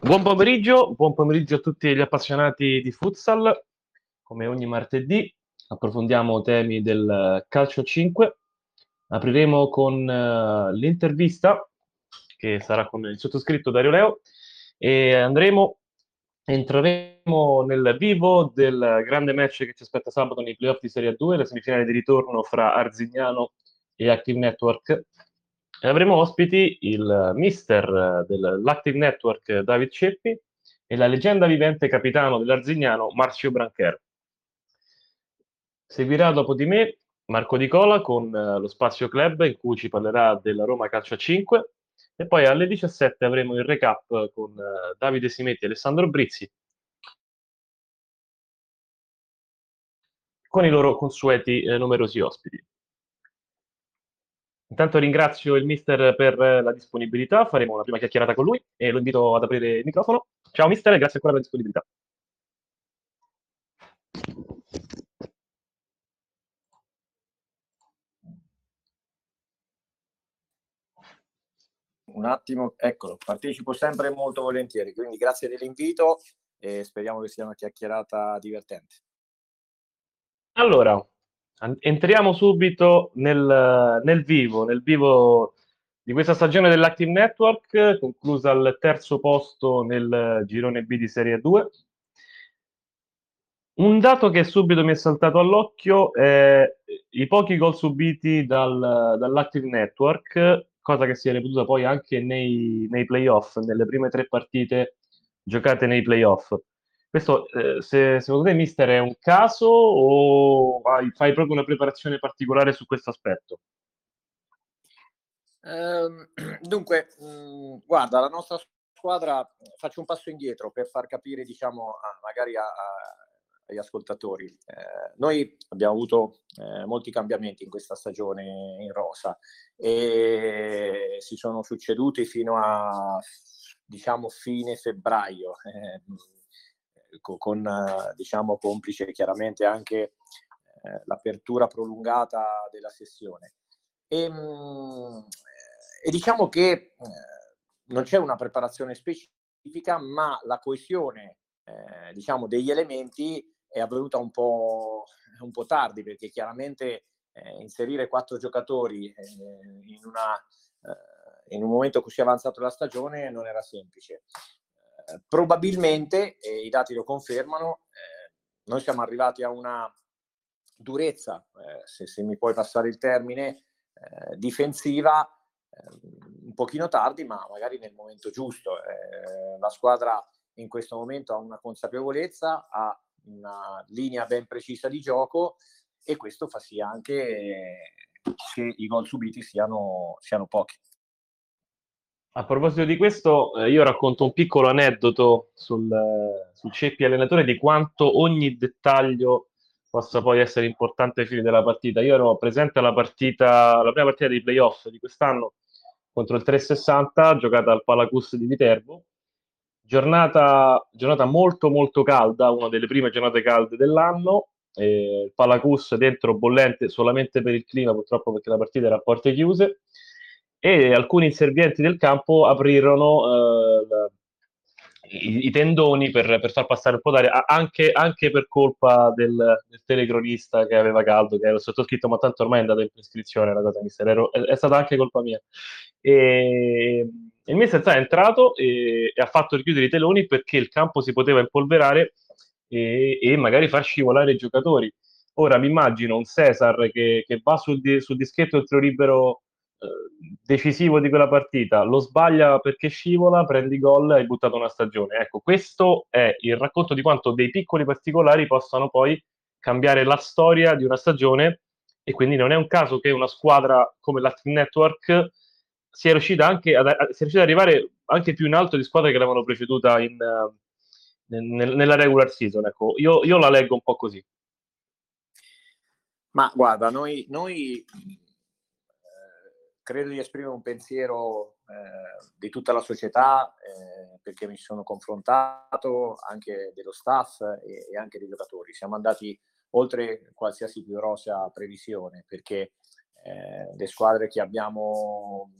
Buon pomeriggio, buon pomeriggio a tutti gli appassionati di futsal. Come ogni martedì approfondiamo temi del calcio 5. Apriremo con uh, l'intervista che sarà con il sottoscritto Dario Leo e andremo entreremo nel vivo del grande match che ci aspetta sabato nei playoff di Serie 2, la semifinale di ritorno fra Arzignano e Active Network avremo ospiti il mister dell'Active Network David Ceppi e la leggenda vivente capitano dell'Arzignano Marcio Brancher. Seguirà dopo di me Marco Di Cola con uh, lo Spazio Club in cui ci parlerà della Roma Calcio 5 e poi alle 17 avremo il recap con uh, Davide Simetti e Alessandro Brizzi con i loro consueti eh, numerosi ospiti. Intanto ringrazio il mister per la disponibilità, faremo una prima chiacchierata con lui e lo invito ad aprire il microfono. Ciao mister, grazie ancora per la disponibilità. Un attimo, eccolo, partecipo sempre molto volentieri, quindi grazie dell'invito e speriamo che sia una chiacchierata divertente. Allora, entriamo subito nel, nel, vivo, nel vivo di questa stagione dell'Active Network, conclusa al terzo posto nel girone B di Serie 2. Un dato che subito mi è saltato all'occhio è i pochi gol subiti dal, dall'Active Network, cosa che si è ripetuta poi anche nei, nei playoff, nelle prime tre partite giocate nei playoff. Questo, eh, se, secondo te, mister, è un caso o fai, fai proprio una preparazione particolare su questo aspetto? Um, dunque, mm, guarda, la nostra squadra, faccio un passo indietro per far capire, diciamo, magari a, a, agli ascoltatori. Eh, noi abbiamo avuto eh, molti cambiamenti in questa stagione in rosa e si sono succeduti fino a, diciamo, fine febbraio. Eh, con diciamo complice chiaramente anche eh, l'apertura prolungata della sessione. E, ehm, e diciamo che eh, non c'è una preparazione specifica, ma la coesione eh, diciamo degli elementi è avvenuta un po', un po tardi perché chiaramente eh, inserire quattro giocatori eh, in, una, eh, in un momento così avanzato della stagione non era semplice probabilmente, e i dati lo confermano, eh, noi siamo arrivati a una durezza, eh, se, se, mi puoi passare il termine, eh, difensiva ehm, un pochino tardi, ma magari nel momento giusto. Eh, la squadra in questo momento ha una consapevolezza, ha una linea ben precisa di gioco e questo fa sì anche che i gol subiti siano, siano pochi. A proposito di questo, eh, io racconto un piccolo aneddoto sul, sul Ceppi allenatore di quanto ogni dettaglio possa poi essere importante ai fini della partita. Io ero presente alla partita, la prima partita dei playoff di quest'anno contro il 360, giocata al Palacus di Viterbo. Giornata, giornata molto molto calda, una delle prime giornate calde dell'anno. Eh, il Palacus dentro bollente solamente per il clima, purtroppo perché la partita era a porte chiuse e alcuni inservienti del campo aprirono eh, i, i, tendoni per, per, far passare un po' d'aria, anche, anche per colpa del, del, telecronista che aveva caldo, che era sottoscritto, ma tanto ormai è andata in prescrizione la cosa mister, Ero, è, è, stata anche colpa mia. E, il mister è entrato e, e, ha fatto richiudere i teloni perché il campo si poteva impolverare e, e magari far scivolare i giocatori. Ora mi immagino un Cesar che, che va sul, sul dischetto del tiro libero decisivo di quella partita, lo sbaglia perché scivola, prendi gol e hai buttato una stagione. Ecco, questo è il racconto di quanto dei piccoli particolari possano poi cambiare la storia di una stagione e quindi non è un caso che una squadra come la Team Network sia riuscita anche ad, sia riuscita ad arrivare anche più in alto di squadre che l'avevano preceduta in, uh, nel, nella regular season. Ecco, io, io, la leggo un po' così. Ma guarda, noi, noi credo di esprimere un pensiero eh, di tutta la società eh, perché mi sono confrontato anche dello staff e, e, anche dei giocatori. Siamo andati oltre qualsiasi più rosa previsione perché eh, le squadre che abbiamo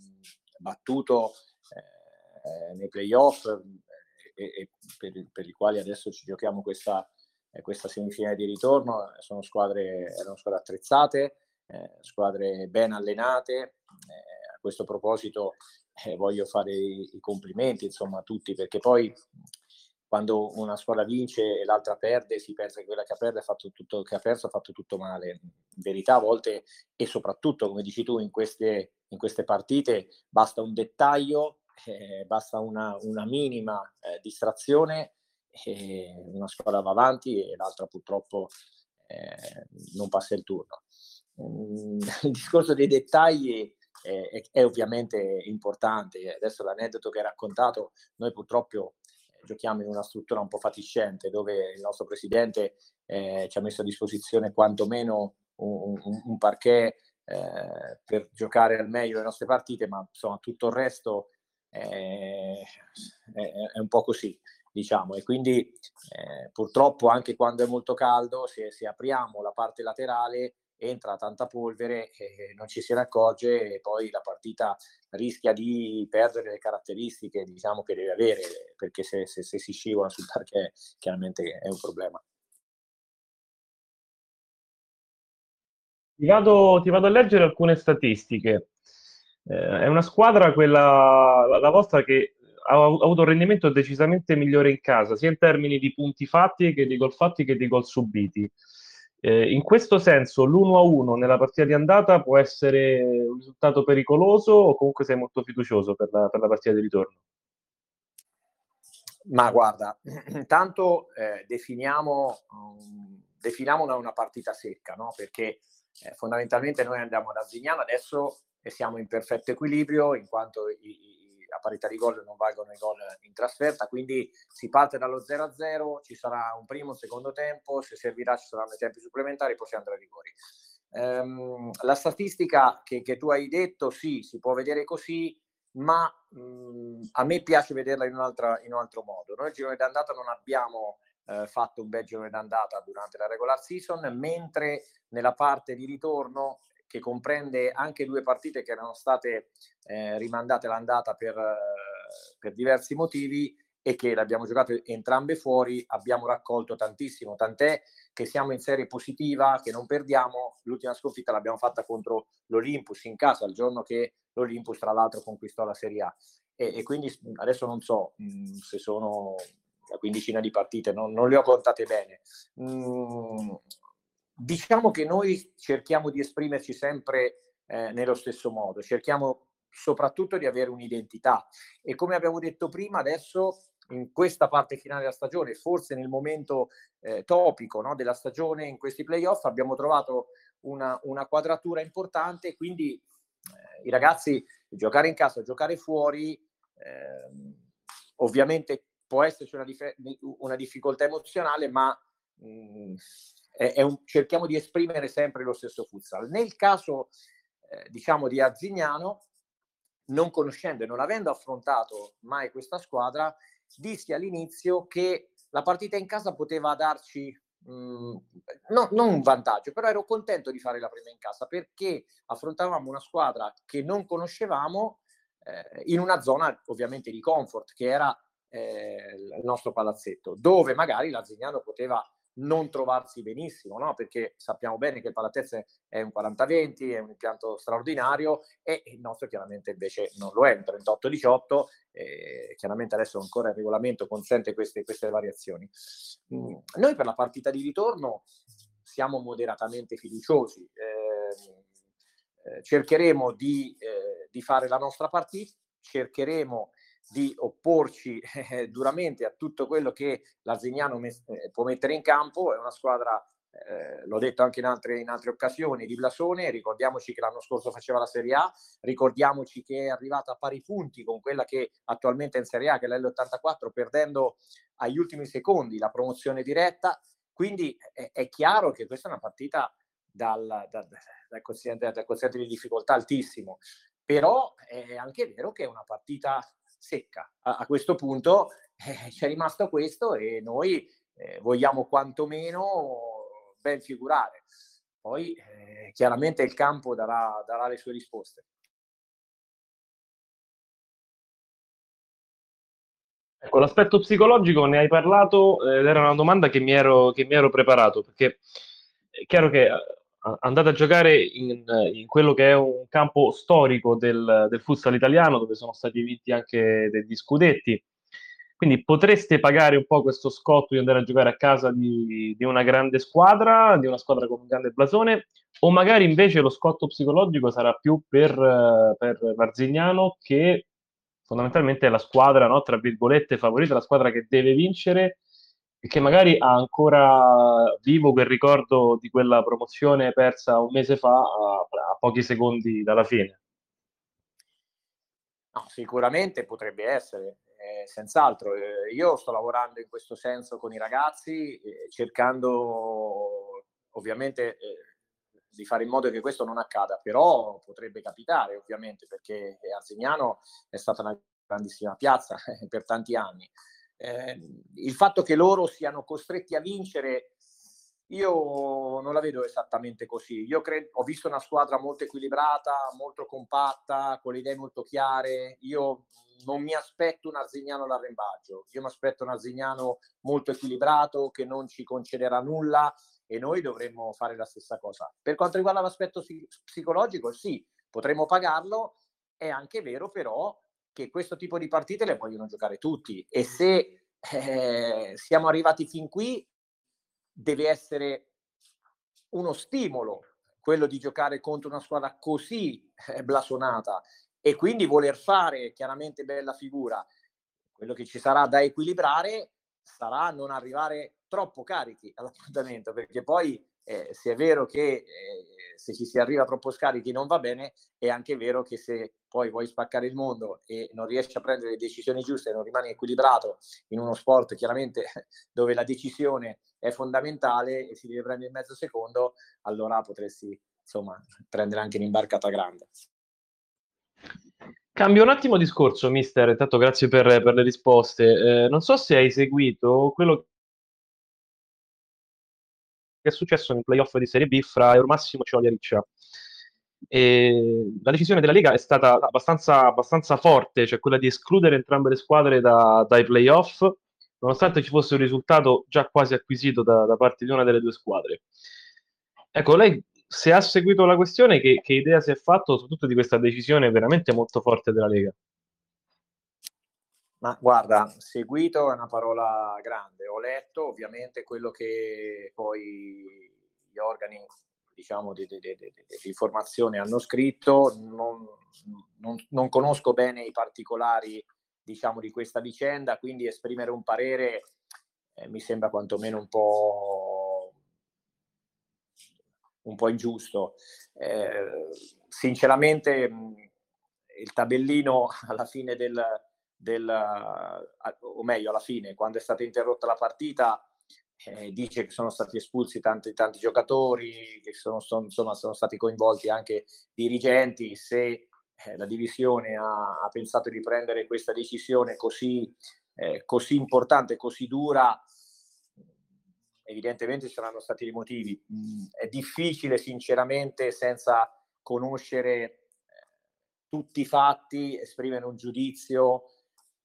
battuto eh, nei playoff e, e per, per, i quali adesso ci giochiamo questa, eh, questa semifinale di ritorno, sono squadre, erano squadre attrezzate, eh, squadre ben allenate. Eh, a questo proposito eh, voglio fare i, i, complimenti insomma, a tutti perché poi quando una squadra vince e l'altra perde, si pensa che quella che ha, perso ha fatto tutto, perso fatto tutto male. In verità a volte, e soprattutto, come dici tu, in queste, in queste partite basta un dettaglio, eh, basta una, una minima eh, distrazione, e una squadra va avanti e l'altra purtroppo eh, non passa il turno. Mm, il discorso dei dettagli è, è, ovviamente importante. Adesso l'aneddoto che hai raccontato, noi purtroppo giochiamo in una struttura un po' fatiscente dove il nostro presidente eh, ci ha messo a disposizione quantomeno un, un, un parquet eh, per giocare al meglio le nostre partite, ma insomma tutto il resto è, è, è un po' così, diciamo. E quindi eh, purtroppo anche quando è molto caldo, se, se apriamo la parte laterale entra tanta polvere e non ci si ne accorge e poi la partita rischia di perdere le caratteristiche diciamo, che deve avere perché se, se, se si scivola sul parquet chiaramente è un problema. Ti vado, ti vado a leggere alcune statistiche. Eh, è una squadra, quella, la vostra, che ha avuto un rendimento decisamente migliore in casa, sia in termini di punti fatti che di gol fatti che di gol subiti. Eh, in questo senso l'1-1 nella partita di andata può essere un risultato pericoloso o comunque sei molto fiducioso per la, per la partita di ritorno? Ma guarda, intanto eh, definiamo, um, definiamo una, una, partita secca, no? perché eh, fondamentalmente noi andiamo ad Arzignano adesso e siamo in perfetto equilibrio in quanto i, a parità di gol non valgono i gol in trasferta, quindi si parte dallo 0-0, ci sarà un primo, un secondo tempo, se servirà ci saranno i tempi supplementari, poi si andrà ai rigori. Um, la statistica che, che, tu hai detto, sì, si può vedere così, ma mh, a me piace vederla in, in, un altro modo. Noi il girone d'andata non abbiamo eh, fatto un bel girone d'andata durante la regular season, mentre nella parte di ritorno che comprende anche due partite che erano state eh, rimandate all'andata per, per diversi motivi e che le abbiamo giocate entrambe fuori, abbiamo raccolto tantissimo, tant'è che siamo in serie positiva, che non perdiamo, l'ultima sconfitta l'abbiamo fatta contro l'Olympus in casa, il giorno che l'Olympus tra l'altro conquistò la Serie A. E, e quindi adesso non so mh, se sono una quindicina di partite, non, non le ho contate bene. Mh, diciamo che noi cerchiamo di esprimerci sempre eh, nello stesso modo, cerchiamo soprattutto di avere un'identità. E come abbiamo detto prima adesso in questa parte finale della stagione, forse nel momento eh, topico no, della stagione in questi playoff abbiamo trovato una, una quadratura importante, quindi eh, i ragazzi giocare in casa, giocare fuori, eh, ovviamente può esserci una, dif- una difficoltà emozionale, ma mh, mm, è un, cerchiamo di esprimere sempre lo stesso futsal. Nel caso, eh, diciamo, di Arzignano, non conoscendo e non avendo affrontato mai questa squadra, dissi all'inizio che la partita in casa poteva darci mh, no, non un vantaggio, però ero contento di fare la prima in casa perché affrontavamo una squadra che non conoscevamo eh, in una zona ovviamente di comfort che era eh, il nostro palazzetto, dove magari l'Arzignano poteva non trovarsi benissimo, no? perché sappiamo bene che il Palatese è un 40-20, è un impianto straordinario e il nostro chiaramente invece non lo è, un 38-18, e chiaramente adesso ancora il regolamento consente queste, queste variazioni. Mm, noi per la partita di ritorno siamo moderatamente fiduciosi, eh, eh, cercheremo di, eh, di fare la nostra partita, cercheremo di opporci eh, duramente a tutto quello che l'Arzignano me- eh, può mettere in campo. È una squadra, eh, l'ho detto anche in altre, in altre, occasioni, di blasone. Ricordiamoci che l'anno scorso faceva la Serie A, ricordiamoci che è arrivata a pari punti con quella che attualmente è in Serie A, che è l'L84, perdendo agli ultimi secondi la promozione diretta. Quindi è, è chiaro che questa è una partita dal, dal, dal, dal quoziente di difficoltà altissimo. Però è anche vero che è una partita secca. A, a questo punto eh, ci è rimasto questo e noi eh, vogliamo quantomeno ben figurare. Poi eh, chiaramente il campo darà, darà le sue risposte. Ecco, l'aspetto psicologico ne hai parlato ed era una domanda che mi ero, che mi ero preparato, perché è chiaro che eh, andate a giocare in, in quello che è un campo storico del, del futsal italiano, dove sono stati vinti anche degli scudetti, quindi potreste pagare un po' questo scotto di andare a giocare a casa di, di una grande squadra, di una squadra con un grande blasone, o magari invece lo scotto psicologico sarà più per, per Marzignano che fondamentalmente è la squadra, no, tra virgolette, favorita, la squadra che deve vincere che magari ha ancora vivo quel ricordo di quella promozione persa un mese fa a, a pochi secondi dalla fine. No, sicuramente potrebbe essere eh, senz'altro. Eh, io sto lavorando in questo senso con i ragazzi, eh, cercando ovviamente eh, di fare in modo che questo non accada, però potrebbe capitare ovviamente perché Arzignano è stata una grandissima piazza per tanti anni. Eh, il fatto che loro siano costretti a vincere io non la vedo esattamente così. Io credo, ho visto una squadra molto equilibrata, molto compatta, con le idee molto chiare. Io non mi aspetto un Arzignano all'arrembaggio, io mi aspetto un Arzignano molto equilibrato che non ci concederà nulla e noi dovremmo fare la stessa cosa. Per quanto riguarda l'aspetto psicologico, sì, potremmo pagarlo, è anche vero però che questo tipo di partite le vogliono giocare tutti e se eh, siamo arrivati fin qui deve essere uno stimolo quello di giocare contro una squadra così eh, blasonata e quindi voler fare chiaramente bella figura. Quello che ci sarà da equilibrare sarà non arrivare troppo carichi all'appuntamento, perché poi eh, se è vero che eh, se ci si arriva troppo scarichi non va bene, è anche vero che se poi vuoi spaccare il mondo e non riesci a prendere le decisioni giuste non rimani equilibrato in uno sport chiaramente dove la decisione è fondamentale e si deve prendere in mezzo secondo, allora potresti insomma prendere anche un'imbarcata grande. Cambio un attimo discorso, mister. Intanto grazie per, per le risposte. Eh, non so se hai seguito quello che è successo nel playoff di Serie B fra Euromassimo e Ciolia Riccia. E la decisione della Lega è stata abbastanza, abbastanza forte, cioè quella di escludere entrambe le squadre da, dai playoff, nonostante ci fosse un risultato già quasi acquisito da, da parte di una delle due squadre. Ecco, lei se ha seguito la questione, che, che idea si è fatto soprattutto di questa decisione veramente molto forte della Lega? Ma guarda, seguito è una parola grande. Ho letto ovviamente quello che poi gli organi diciamo, di, di, di, di informazione hanno scritto. Non, non, non, conosco bene i particolari diciamo, di questa vicenda, quindi esprimere un parere eh, mi sembra quantomeno un po', un po ingiusto. Eh, sinceramente il tabellino alla fine del, del, o meglio alla fine, quando è stata interrotta la partita, eh, dice che sono stati espulsi tanti, tanti giocatori, che sono, sono, insomma, sono stati coinvolti anche dirigenti. Se eh, la divisione ha, ha, pensato di prendere questa decisione così, eh, così importante, così dura, evidentemente ci saranno stati dei motivi. Mm, è difficile, sinceramente, senza conoscere eh, tutti i fatti, esprimere un giudizio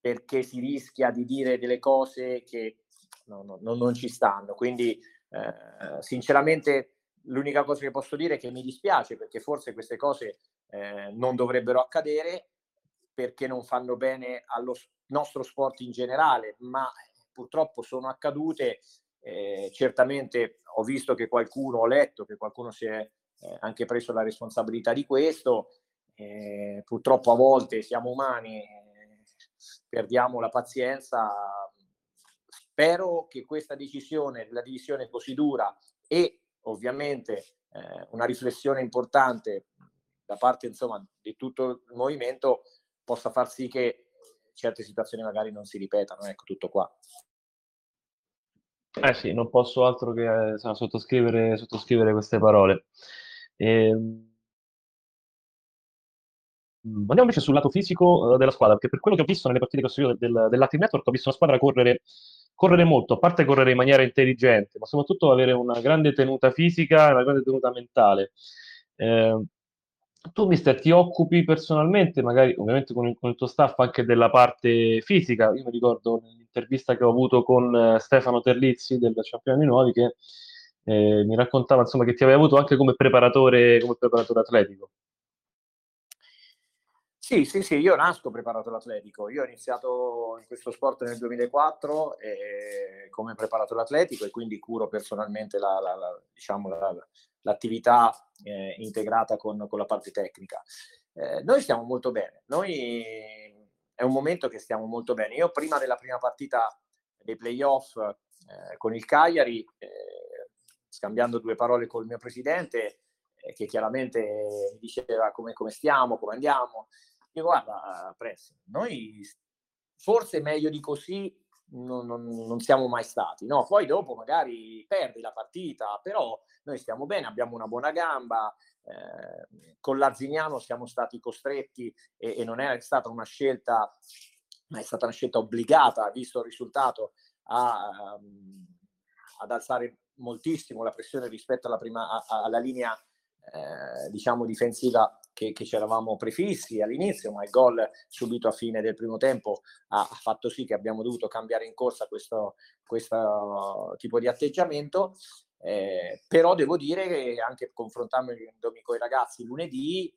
perché si rischia di dire delle cose che no, no, no, non ci stanno. Quindi, eh, sinceramente, l'unica cosa che posso dire è che mi dispiace perché forse queste cose eh, non dovrebbero accadere perché non fanno bene allo nostro sport in generale, ma purtroppo sono accadute. Eh, certamente ho visto che qualcuno, ho letto che qualcuno si è eh, anche preso la responsabilità di questo. Eh, purtroppo a volte siamo umani, perdiamo la pazienza. Spero che questa decisione della divisione così dura e ovviamente eh, una riflessione importante da parte insomma, di tutto il movimento possa far sì che certe situazioni magari non si ripetano. Ecco tutto qua. Eh sì, non posso altro che insomma, sottoscrivere, sottoscrivere, queste parole. E ehm, Andiamo invece sul lato fisico uh, della squadra, perché per quello che ho visto nelle partite che ho seguito del, dell'Active Network, ho visto una squadra correre, correre, molto, a parte correre in maniera intelligente, ma soprattutto avere una grande tenuta fisica e una grande tenuta mentale. Eh, tu, mister, ti occupi personalmente, magari ovviamente con il, con il, tuo staff, anche della parte fisica. Io mi ricordo nell'intervista che ho avuto con eh, Stefano Terlizzi del Campioni Nuovi che eh, mi raccontava insomma, che ti aveva avuto anche come preparatore, come preparatore atletico. Sì, sì, sì, io nasco preparato l'atletico. Io ho iniziato in questo sport nel 2004 eh, come preparato l'atletico e quindi curo personalmente la, la, la, diciamo, l'attività eh, integrata con, con, la parte tecnica. Eh, noi stiamo molto bene, noi è un momento che stiamo molto bene. Io prima della prima partita dei playoff eh, con il Cagliari, eh, scambiando due parole col mio presidente, eh, che chiaramente mi diceva come, come stiamo, come andiamo, io guarda, Press, noi forse meglio di così non, non, non, siamo mai stati. No? Poi dopo magari perdi la partita, però noi stiamo bene, abbiamo una buona gamba. Eh, con l'Arziniano siamo stati costretti e, e, non è stata una scelta, ma è stata una scelta obbligata, visto il risultato, a, um, ad alzare moltissimo la pressione rispetto alla, prima, a, alla linea eh, diciamo difensiva che, che ci eravamo prefissi all'inizio, ma il gol subito a fine del primo tempo ha, fatto sì che abbiamo dovuto cambiare in corsa questo, questo tipo di atteggiamento. Eh, però devo dire che anche confrontandomi con i ragazzi lunedì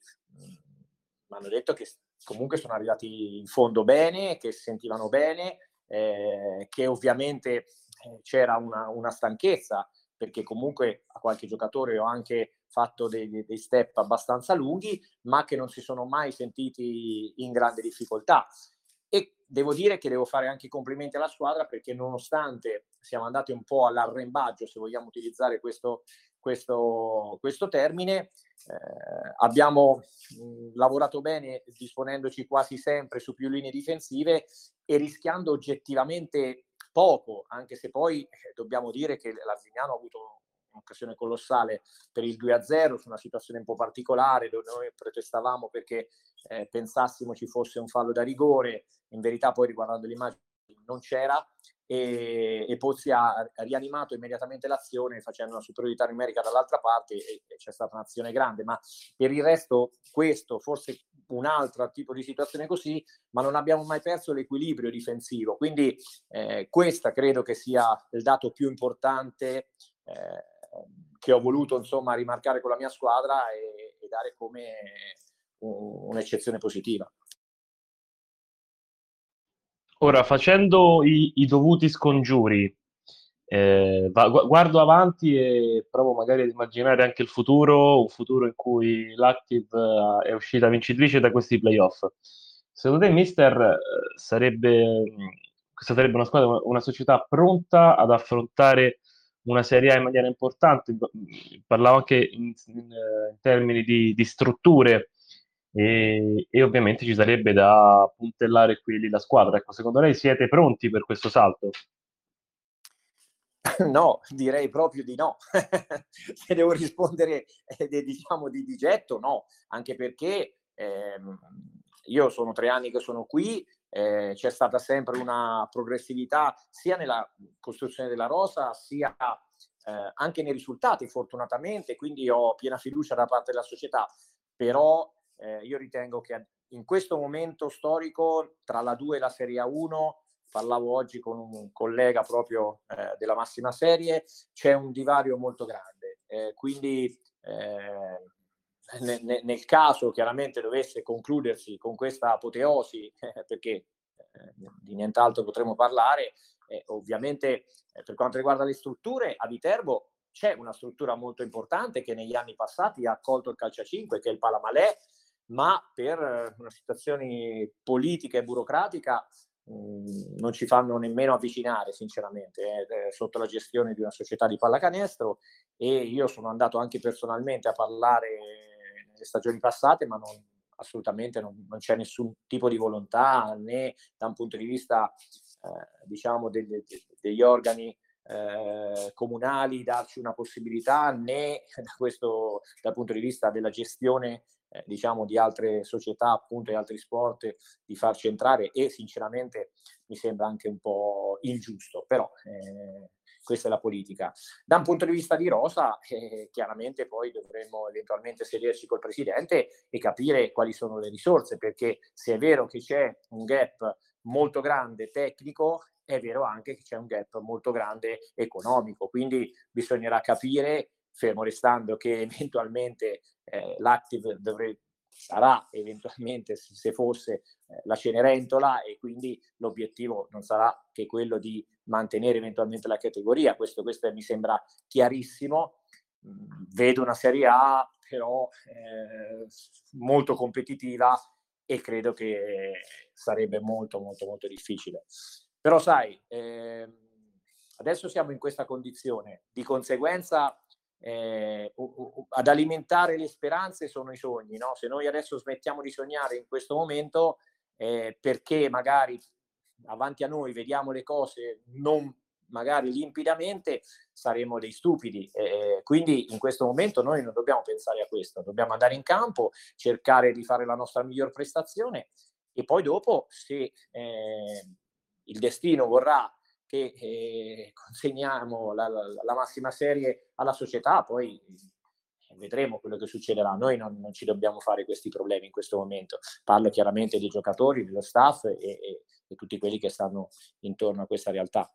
mi hanno detto che comunque sono arrivati in fondo bene, che si sentivano bene, eh, che ovviamente eh, c'era una, una stanchezza perché comunque a qualche giocatore ho anche fatto dei, dei, step abbastanza lunghi, ma che non si sono mai sentiti in grande difficoltà. E devo dire che devo fare anche i complimenti alla squadra perché nonostante siamo andati un po' all'arrembaggio, se vogliamo utilizzare questo, questo, questo termine, eh, abbiamo mh, lavorato bene disponendoci quasi sempre su più linee difensive e rischiando oggettivamente poco, anche se poi eh, dobbiamo dire che l'Arzignano ha avuto un'occasione colossale per il 2-0 su una situazione un po' particolare dove noi protestavamo perché eh, pensassimo ci fosse un fallo da rigore, in verità poi riguardando l'immagine non c'era e, e Pozzi ha rianimato immediatamente l'azione facendo una superiorità numerica dall'altra parte e, e c'è stata un'azione grande, ma per il resto questo, forse un altro tipo di situazione così, ma non abbiamo mai perso l'equilibrio difensivo, quindi eh, questa credo che sia il dato più importante eh, che ho voluto insomma rimarcare con la mia squadra e, e dare come un'eccezione positiva. Ora, facendo i, i dovuti scongiuri, eh, guardo avanti e provo magari ad immaginare anche il futuro, un futuro in cui l'Active eh, è uscita vincitrice da questi playoff. Secondo te, mister, eh, sarebbe, sarebbe una squadra, una società pronta ad affrontare una Serie A in maniera importante? Parlavo anche in, in, in termini di, di strutture e, e, ovviamente ci sarebbe da puntellare qui lì la squadra. Ecco, secondo lei siete pronti per questo salto? No, direi proprio di no. Se devo rispondere eh, diciamo di, di getto, no, anche perché ehm, io sono tre anni che sono qui, eh, c'è stata sempre una progressività sia nella costruzione della rosa, sia eh, anche nei risultati, fortunatamente, quindi ho piena fiducia da parte della società, però eh, io ritengo che in questo momento storico tra la 2 e la Serie A1 parlavo oggi con un collega proprio eh, della massima serie, c'è un divario molto grande. Eh, quindi eh, ne, nel caso chiaramente dovesse concludersi con questa apoteosi, perché eh, di nient'altro potremo parlare, eh, ovviamente eh, per quanto riguarda le strutture, a Viterbo c'è una struttura molto importante che negli anni passati ha accolto il calcio a 5, che è il Palamalè, ma per una situazione politica e burocratica mh, non ci fanno nemmeno avvicinare, sinceramente, eh, sotto la gestione di una società di pallacanestro. E io sono andato anche personalmente a parlare nelle stagioni passate, ma non, assolutamente non, non, c'è nessun tipo di volontà né da un punto di vista eh, diciamo de, de, de, degli organi eh, comunali darci una possibilità né da questo, dal punto di vista della gestione eh, diciamo di altre società, appunto, di altri sport, di farci entrare e sinceramente mi sembra anche un po' ingiusto, però eh, questa è la politica. Da un punto di vista di Rosa, eh, chiaramente poi dovremmo eventualmente sederci col Presidente e capire quali sono le risorse, perché se è vero che c'è un gap molto grande tecnico, è vero anche che c'è un gap molto grande economico, quindi bisognerà capire, fermo restando che eventualmente eh, l'Active dovrebbe sarà eventualmente se fosse eh, la Cenerentola e quindi l'obiettivo non sarà che quello di mantenere eventualmente la categoria, questo, questo mi sembra chiarissimo, mm, vedo una Serie A però eh, molto competitiva e credo che sarebbe molto molto molto difficile. Però sai, eh, adesso siamo in questa condizione, di conseguenza eh, ad alimentare le speranze sono i sogni. No? Se noi adesso smettiamo di sognare in questo momento, eh, perché magari avanti a noi vediamo le cose non magari limpidamente, saremo dei stupidi. Eh, quindi in questo momento noi non dobbiamo pensare a questo, dobbiamo andare in campo, cercare di fare la nostra miglior prestazione e poi dopo se eh, il destino vorrà che eh, consegniamo la, la, la, massima serie alla società, poi vedremo quello che succederà. Noi non, non, ci dobbiamo fare questi problemi in questo momento. Parlo chiaramente dei giocatori, dello staff e, e, e tutti quelli che stanno intorno a questa realtà.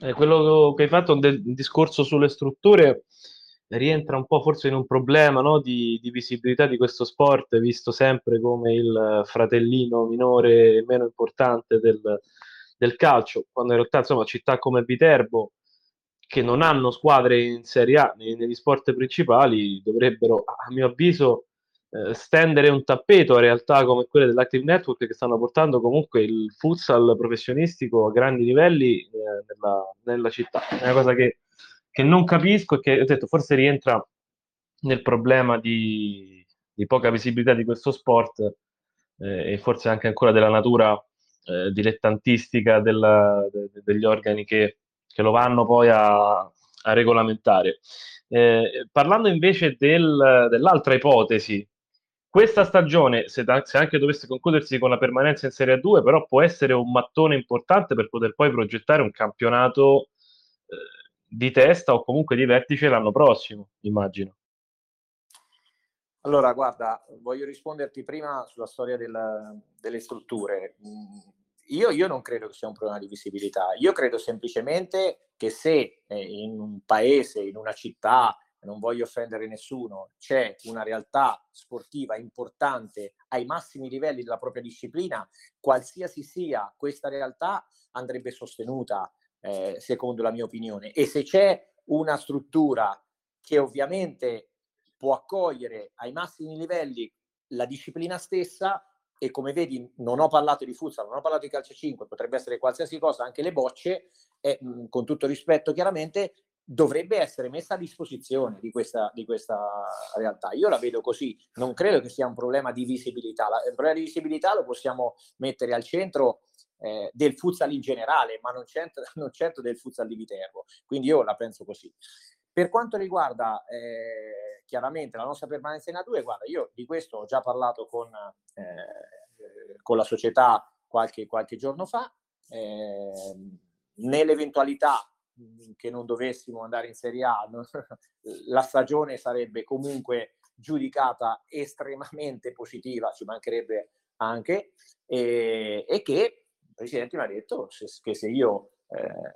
Eh, quello che hai fatto, un, discorso sulle strutture, rientra un po' forse in un problema no? di, di, visibilità di questo sport, visto sempre come il fratellino minore meno importante del, del calcio, quando in realtà insomma città come Viterbo che non hanno squadre in Serie A negli sport principali dovrebbero, a mio avviso, eh, stendere un tappeto a realtà come quelle dell'Active Network che stanno portando comunque il futsal professionistico a grandi livelli eh, nella, nella, città. È una cosa che, che, non capisco e che ho detto forse rientra nel problema di, di poca visibilità di questo sport eh, e forse anche ancora della natura eh, dilettantistica della, de, degli organi che, che, lo vanno poi a, a regolamentare. Eh, parlando invece del, dell'altra ipotesi, questa stagione, se, da, se, anche dovesse concludersi con la permanenza in Serie 2, però può essere un mattone importante per poter poi progettare un campionato eh, di testa o comunque di vertice l'anno prossimo, immagino. Allora, guarda, voglio risponderti prima sulla storia del, delle strutture. Mm, io, io, non credo che sia un problema di visibilità, io credo semplicemente che se eh, in un paese, in una città, non voglio offendere nessuno, c'è una realtà sportiva importante ai massimi livelli della propria disciplina, qualsiasi sia questa realtà andrebbe sostenuta, eh, secondo la mia opinione. E se c'è una struttura che ovviamente può accogliere ai massimi livelli la disciplina stessa e come vedi non ho parlato di futsal, non ho parlato di calcio 5, potrebbe essere qualsiasi cosa, anche le bocce, e, mh, con tutto rispetto chiaramente, dovrebbe essere messa a disposizione di questa, di questa realtà. Io la vedo così, non credo che sia un problema di visibilità, la, il problema di visibilità lo possiamo mettere al centro eh, del futsal in generale, ma non certo, non certo del futsal di Viterbo, quindi io la penso così. Per quanto riguarda eh, chiaramente la nostra permanenza in A2, guarda, io di questo ho già parlato con, eh, con la società qualche, qualche giorno fa. Eh, nell'eventualità che non dovessimo andare in Serie A, no? la stagione sarebbe comunque giudicata estremamente positiva, ci mancherebbe anche, e, e che il Presidente mi ha detto se, che se io eh,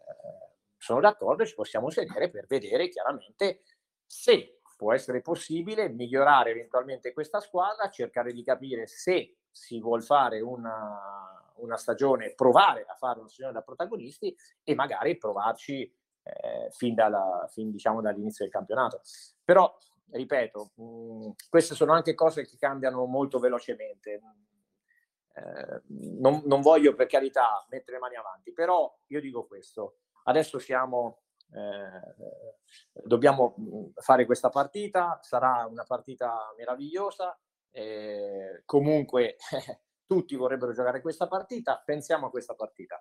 sono d'accordo, ci possiamo sedere per vedere chiaramente se può essere possibile migliorare eventualmente questa squadra, cercare di capire se si vuole fare una, una stagione, provare a fare una stagione da protagonisti e magari provarci eh, fin, dalla, fin diciamo, dall'inizio del campionato. Però, ripeto, mh, mm, queste sono anche cose che cambiano molto velocemente. Eh, non, non voglio per carità mettere le mani avanti, però io dico questo, Adesso siamo, eh, dobbiamo fare questa partita, sarà una partita meravigliosa. Eh, comunque tutti vorrebbero giocare questa partita, pensiamo a questa partita.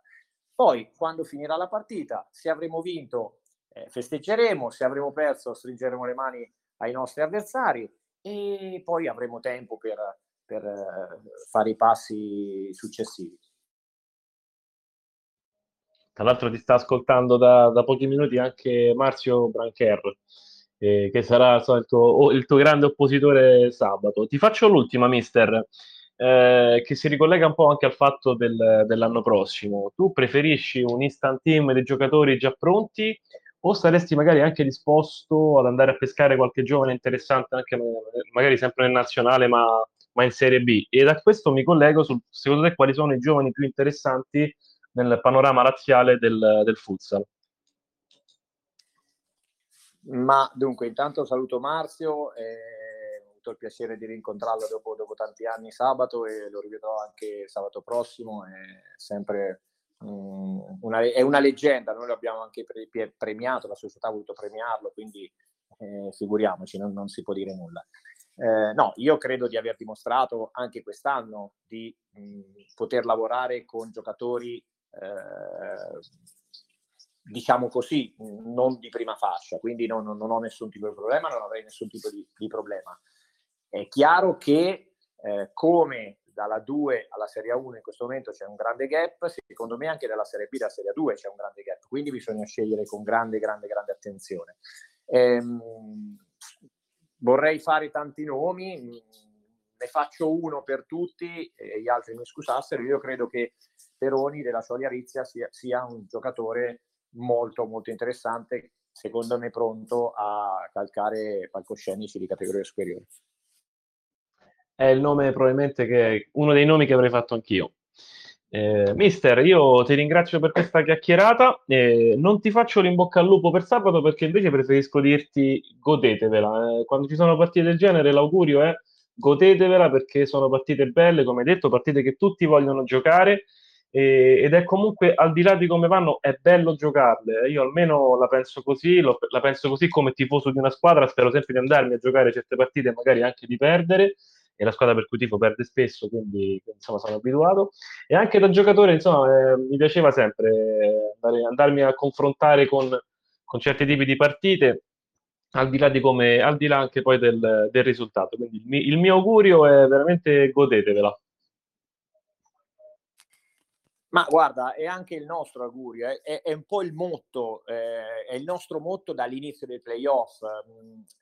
Poi, quando finirà la partita, se avremo vinto, eh, festeggeremo, se avremo perso, stringeremo le mani ai nostri avversari e poi avremo tempo per, per eh, fare i passi successivi. Tra l'altro ti sta ascoltando da, da pochi minuti anche Marzio Brancher, eh, che sarà so, il, tuo, il, tuo, grande oppositore sabato. Ti faccio l'ultima, mister, eh, che si ricollega un po' anche al fatto del, dell'anno prossimo. Tu preferisci un instant team di giocatori già pronti o saresti magari anche disposto ad andare a pescare qualche giovane interessante, anche magari sempre nel nazionale, ma, ma in Serie B? E da questo mi collego su, secondo te, quali sono i giovani più interessanti nel panorama razziale del, del futsal. Ma dunque, intanto saluto Marzio, eh, ho avuto il piacere di rincontrarlo dopo, dopo, tanti anni sabato e lo rivedrò anche sabato prossimo, è sempre um, una, è una leggenda, noi l'abbiamo anche pre- premiato, la società ha voluto premiarlo, quindi eh, figuriamoci, non, non, si può dire nulla. Eh, no, io credo di aver dimostrato anche quest'anno di mh, poter lavorare con giocatori eh, diciamo così, non di prima fascia, quindi non, non, ho nessun tipo di problema, non avrei nessun tipo di, di problema. È chiaro che eh, come dalla 2 alla Serie 1 in questo momento c'è un grande gap, secondo me anche dalla Serie B alla Serie 2 c'è un grande gap, quindi bisogna scegliere con grande, grande, grande attenzione. Ehm, vorrei fare tanti nomi, ne faccio uno per tutti e gli altri mi scusassero, io credo che Peroni della Solia Rizia sia, sia un giocatore molto molto interessante, secondo me pronto a calcare palcoscenici di categoria superiore. È il nome probabilmente che uno dei nomi che avrei fatto anch'io. Eh, mister, io ti ringrazio per questa chiacchierata. Eh, non ti faccio l'imbocca al lupo per sabato perché invece preferisco dirti godetevela. Eh, quando ci sono partite del genere, l'augurio è godetevela perché sono partite belle, come hai detto, partite che tutti vogliono giocare e, ed è comunque al di là di come vanno è bello giocarle io almeno la penso così lo, la penso così come tifoso di una squadra spero sempre di andarmi a giocare certe partite e magari anche di perdere e la squadra per cui tifo perde spesso quindi insomma sono abituato e anche da giocatore insomma eh, mi piaceva sempre andare, andarmi a confrontare con, con certi tipi di partite al di là di come, al di là anche poi del, del risultato. Quindi il, il mio augurio è veramente godetevela. Ma guarda, è anche il nostro augurio, è, è, un po' il motto, eh, è il nostro motto dall'inizio dei playoff.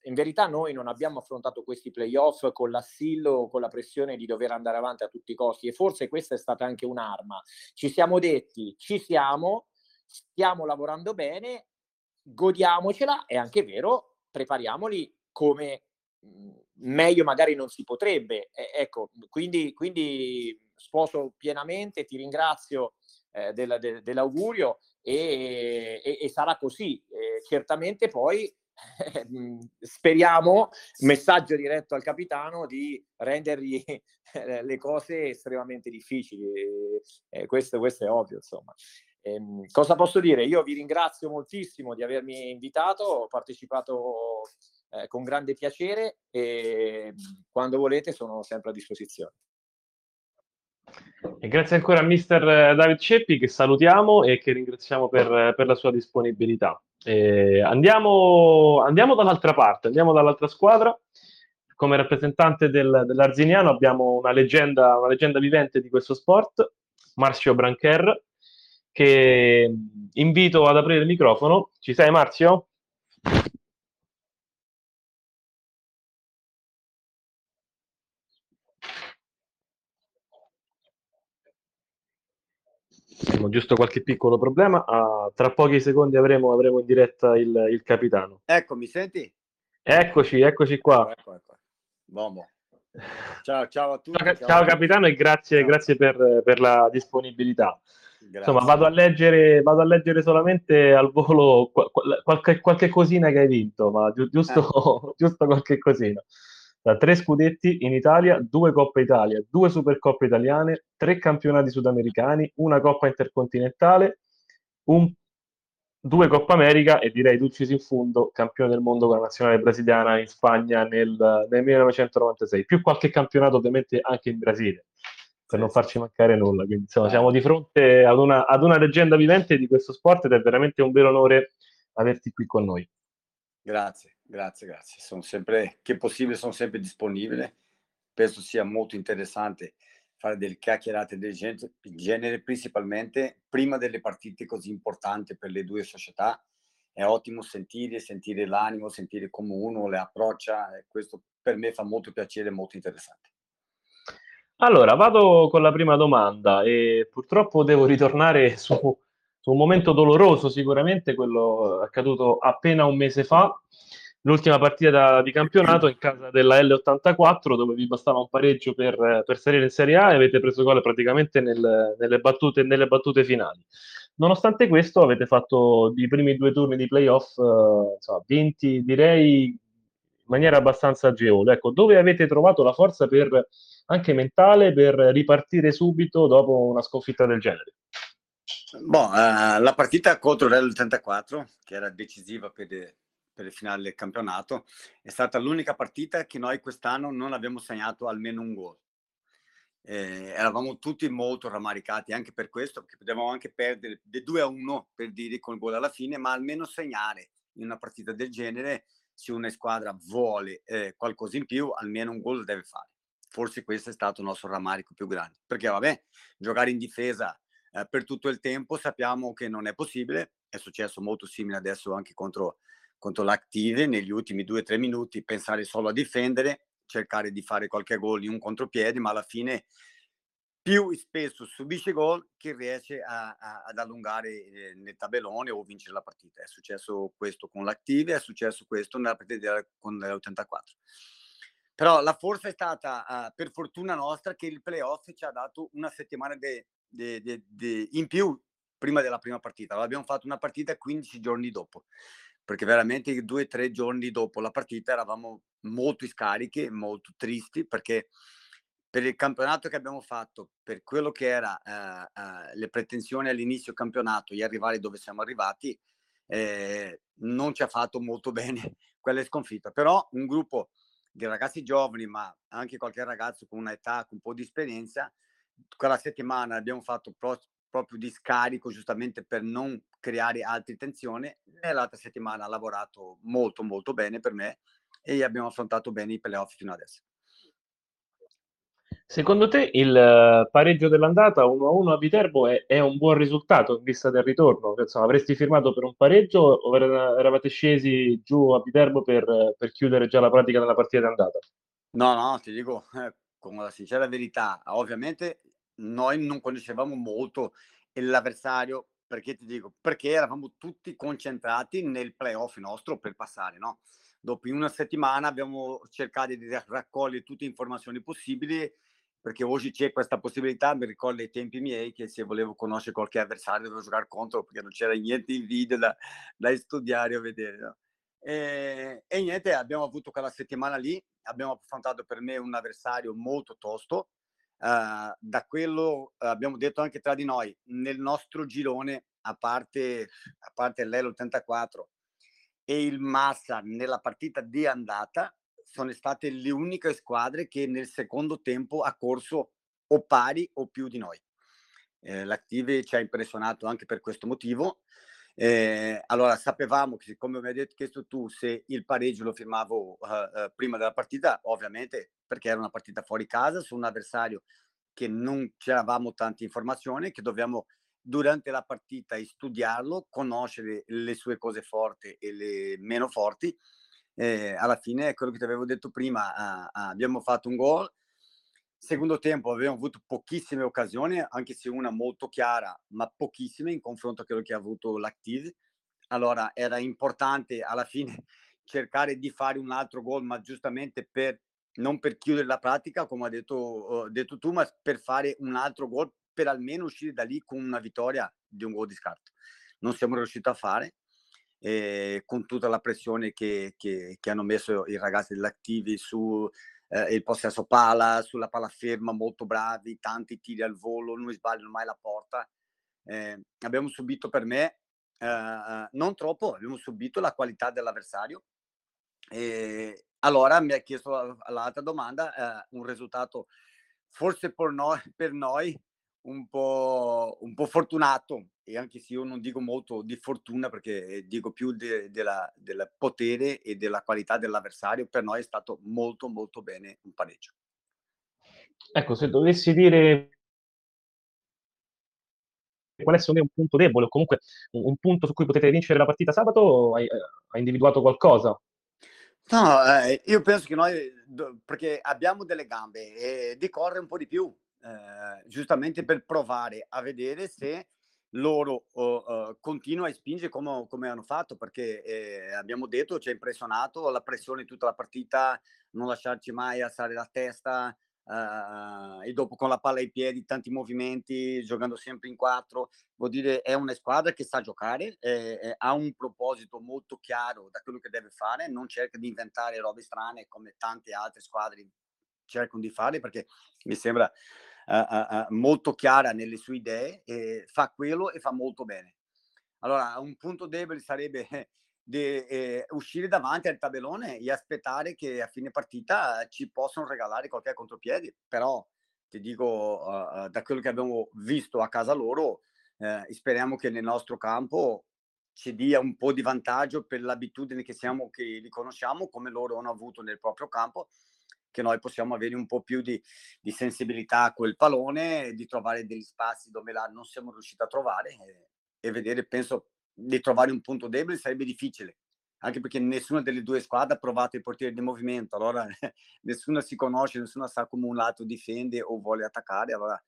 In verità noi non abbiamo affrontato questi playoff con l'assillo, con la pressione di dover andare avanti a tutti i costi e forse questa è stata anche un'arma. Ci siamo detti, ci siamo, stiamo lavorando bene, godiamocela, è anche vero, prepariamoli come meglio magari non si potrebbe. Eh, ecco, quindi, quindi sposo pienamente, ti ringrazio eh, del, de, dell'augurio e, e, e, sarà così. Eh, certamente poi speriamo, messaggio diretto al capitano, di rendergli le cose estremamente difficili. Eh, questo, questo, è ovvio, insomma. Ehm, cosa posso dire? Io vi ringrazio moltissimo di avermi invitato, ho partecipato eh, con grande piacere e quando volete sono sempre a disposizione. E grazie ancora a mister David Ceppi che salutiamo e che ringraziamo per, per la sua disponibilità. Eh, andiamo, andiamo, dall'altra parte, andiamo dall'altra squadra. Come rappresentante del, dell'Arziniano abbiamo una leggenda, una leggenda vivente di questo sport, Marzio Brancher, che invito ad aprire il microfono. Ci sei Marzio? Abbiamo giusto qualche piccolo problema. Uh, tra pochi secondi avremo, avremo in diretta il, il, capitano. Ecco, mi senti? Eccoci, eccoci qua. Ecco, ecco, ecco. Ciao, ciao a tutti. Ciao, ciao capitano e grazie, ciao. grazie per, per, la disponibilità. Grazie. Insomma, vado a, leggere, vado a leggere solamente al volo qualche, qualche cosina che hai vinto, ma giusto, eh. giusto qualche cosina da tre scudetti in Italia, due Coppe Italia, due Supercoppe italiane, tre campionati sudamericani, una Coppa intercontinentale, un, due Coppa America e direi Ducis in fondo, campione del mondo con la nazionale brasiliana in Spagna nel, nel 1996, più qualche campionato ovviamente anche in Brasile per non farci mancare nulla. Quindi insomma, siamo di fronte ad una, ad una, leggenda vivente di questo sport ed è veramente un vero onore averti qui con noi. Grazie. Grazie, grazie. Sono sempre, che possibile, sono sempre disponibile. Penso sia molto interessante fare delle chiacchierate del genere, principalmente prima delle partite così importanti per le due società. È ottimo sentire, sentire l'animo, sentire come uno le approccia. questo per me fa molto piacere, molto interessante. Allora, vado con la prima domanda e purtroppo devo ritornare su, su un momento doloroso, sicuramente quello accaduto appena un mese fa l'ultima partita da, di campionato in casa della L84 dove vi bastava un pareggio per, per salire in Serie A e avete preso gol praticamente nel, nelle, battute, nelle, battute, finali. Nonostante questo avete fatto i primi due turni di playoff eh, insomma, vinti direi in maniera abbastanza agevole. Ecco, dove avete trovato la forza per, anche mentale per ripartire subito dopo una sconfitta del genere? Boh, uh, la partita contro l'L84 che era decisiva per per il finale del campionato, è stata l'unica partita che noi quest'anno non abbiamo segnato almeno un gol. Eh, eravamo tutti molto rammaricati anche per questo, perché potevamo anche perdere del 2 a 1 per dire con il gol alla fine, ma almeno segnare in una partita del genere, se una squadra vuole eh, qualcosa in più, almeno un gol deve fare. Forse questo è stato il nostro rammarico più grande, perché vabbè, giocare in difesa eh, per tutto il tempo sappiamo che non è possibile, è successo molto simile adesso anche contro contro l'Active negli ultimi due o tre minuti pensare solo a difendere, cercare di fare qualche gol in un contropiede, ma alla fine più spesso subisce gol che riesce a, a, ad allungare eh, nel tabellone o vincere la partita. È successo questo con l'Active, è successo questo nella partita con l'84. Però la forza è stata, uh, per fortuna nostra, che il playoff ci ha dato una settimana de, de, de, in più prima della prima partita. Abbiamo fatto una partita 15 giorni dopo perché veramente due o tre giorni dopo la partita eravamo molto scarichi, molto tristi, perché per il campionato che abbiamo fatto, per quello che era uh, uh, le pretensioni all'inizio campionato e arrivare dove siamo arrivati, eh, non ci ha fatto molto bene quella sconfitta. Però un gruppo di ragazzi giovani, ma anche qualche ragazzo con un'età, con un po' di esperienza, quella settimana abbiamo fatto pro- proprio di scarico giustamente per non creare altre tensioni. Nell'altra settimana ha lavorato molto molto bene per me e abbiamo affrontato bene i playoff fino adesso. Secondo te il pareggio dell'andata 1-1 a Viterbo è, è, un buon risultato in vista del ritorno? Insomma, avresti firmato per un pareggio o eravate scesi giù a Viterbo per, per chiudere già la pratica della partita d'andata? No, no, ti dico eh, con la sincera verità, ovviamente noi non conoscevamo molto l'avversario perché ti dico, perché eravamo tutti concentrati nel playoff nostro per passare, no? Dopo una settimana abbiamo cercato di raccogliere tutte le informazioni possibili perché oggi c'è questa possibilità, mi ricordo ai tempi miei che se volevo conoscere qualche avversario dovevo giocare contro perché non c'era niente in video da, da studiare o vedere. No? E, e, niente, abbiamo avuto quella settimana lì, abbiamo affrontato per me un avversario molto tosto, Uh, da quello uh, abbiamo detto anche tra di noi, nel nostro girone, a parte, a parte l'L84 e il Massa nella partita di andata, sono state le uniche squadre che nel secondo tempo ha corso o pari o più di noi. Eh, L'Active ci ha impressionato anche per questo motivo. Eh, allora sapevamo che, come mi hai detto chiesto tu, se il pareggio lo firmavo uh, uh, prima della partita, ovviamente perché era una partita fuori casa su un avversario che non c'eravamo tante informazioni, che dobbiamo durante la partita studiarlo, conoscere le sue cose forti e le meno forti. Eh, alla fine, quello che ti avevo detto prima, uh, abbiamo fatto un gol, Secondo tempo abbiamo avuto pochissime occasioni, anche se una molto chiara, ma pochissime in confronto a quello che ha avuto l'Active. Allora era importante alla fine cercare di fare un altro gol, ma giustamente per non per chiudere la pratica, come hai detto, uh, detto tu, ma per fare un altro gol, per almeno uscire da lì con una vittoria di un gol di scarto. Non siamo riusciti a fare, eh, con tutta la pressione che, che, che hanno messo i ragazzi dell'Activi su eh, il possesso pala, sulla palla ferma molto bravi, tanti tiri al volo, non sbagliano mai la porta. Eh, abbiamo subito per me, eh, eh, non troppo, abbiamo subito la qualità dell'avversario. E allora mi ha chiesto l'altra domanda, eh, un risultato forse per noi, per noi un, po', un po' fortunato, e anche se io non dico molto di fortuna perché dico più de, de del potere e della qualità dell'avversario, per noi è stato molto molto bene un pareggio. Ecco, se dovessi dire qual è secondo me un punto debole o comunque un, un punto su cui potete vincere la partita sabato, hai, hai individuato qualcosa? No, eh, io penso che noi, perché abbiamo delle gambe e di correre un po' di più, eh, giustamente per provare a vedere se loro uh, continuano a spingere come, come, hanno fatto, perché eh, abbiamo detto, ci ha impressionato la pressione tutta la partita, non lasciarci mai alzare la testa, Uh, e dopo con la palla ai piedi, tanti movimenti, giocando sempre in quattro. Vuol dire è una squadra che sa giocare, eh, eh, ha un proposito molto chiaro da quello che deve fare, non cerca di inventare robe strane come tante altre squadre cercano di fare, perché mi sembra uh, uh, molto chiara nelle sue idee, e fa quello e fa molto bene. Allora, un punto debole sarebbe di eh, uscire davanti al tabellone e aspettare che a fine partita ci possano regalare qualche contropiede. Però ti dico, uh, da quello che abbiamo visto a casa loro, eh, speriamo che nel nostro campo ci dia un po' di vantaggio per l'abitudine che siamo, che li conosciamo, come loro hanno avuto nel proprio campo, che noi possiamo avere un po' più di, di sensibilità a quel pallone, di trovare degli spazi dove là non siamo riusciti a trovare e, e vedere, penso, di trovare un punto debole sarebbe difficile, anche perché nessuna delle due squadre ha provato il portiere di movimento, allora nessuna si conosce, nessuna sa come un lato difende o vuole attaccare, allora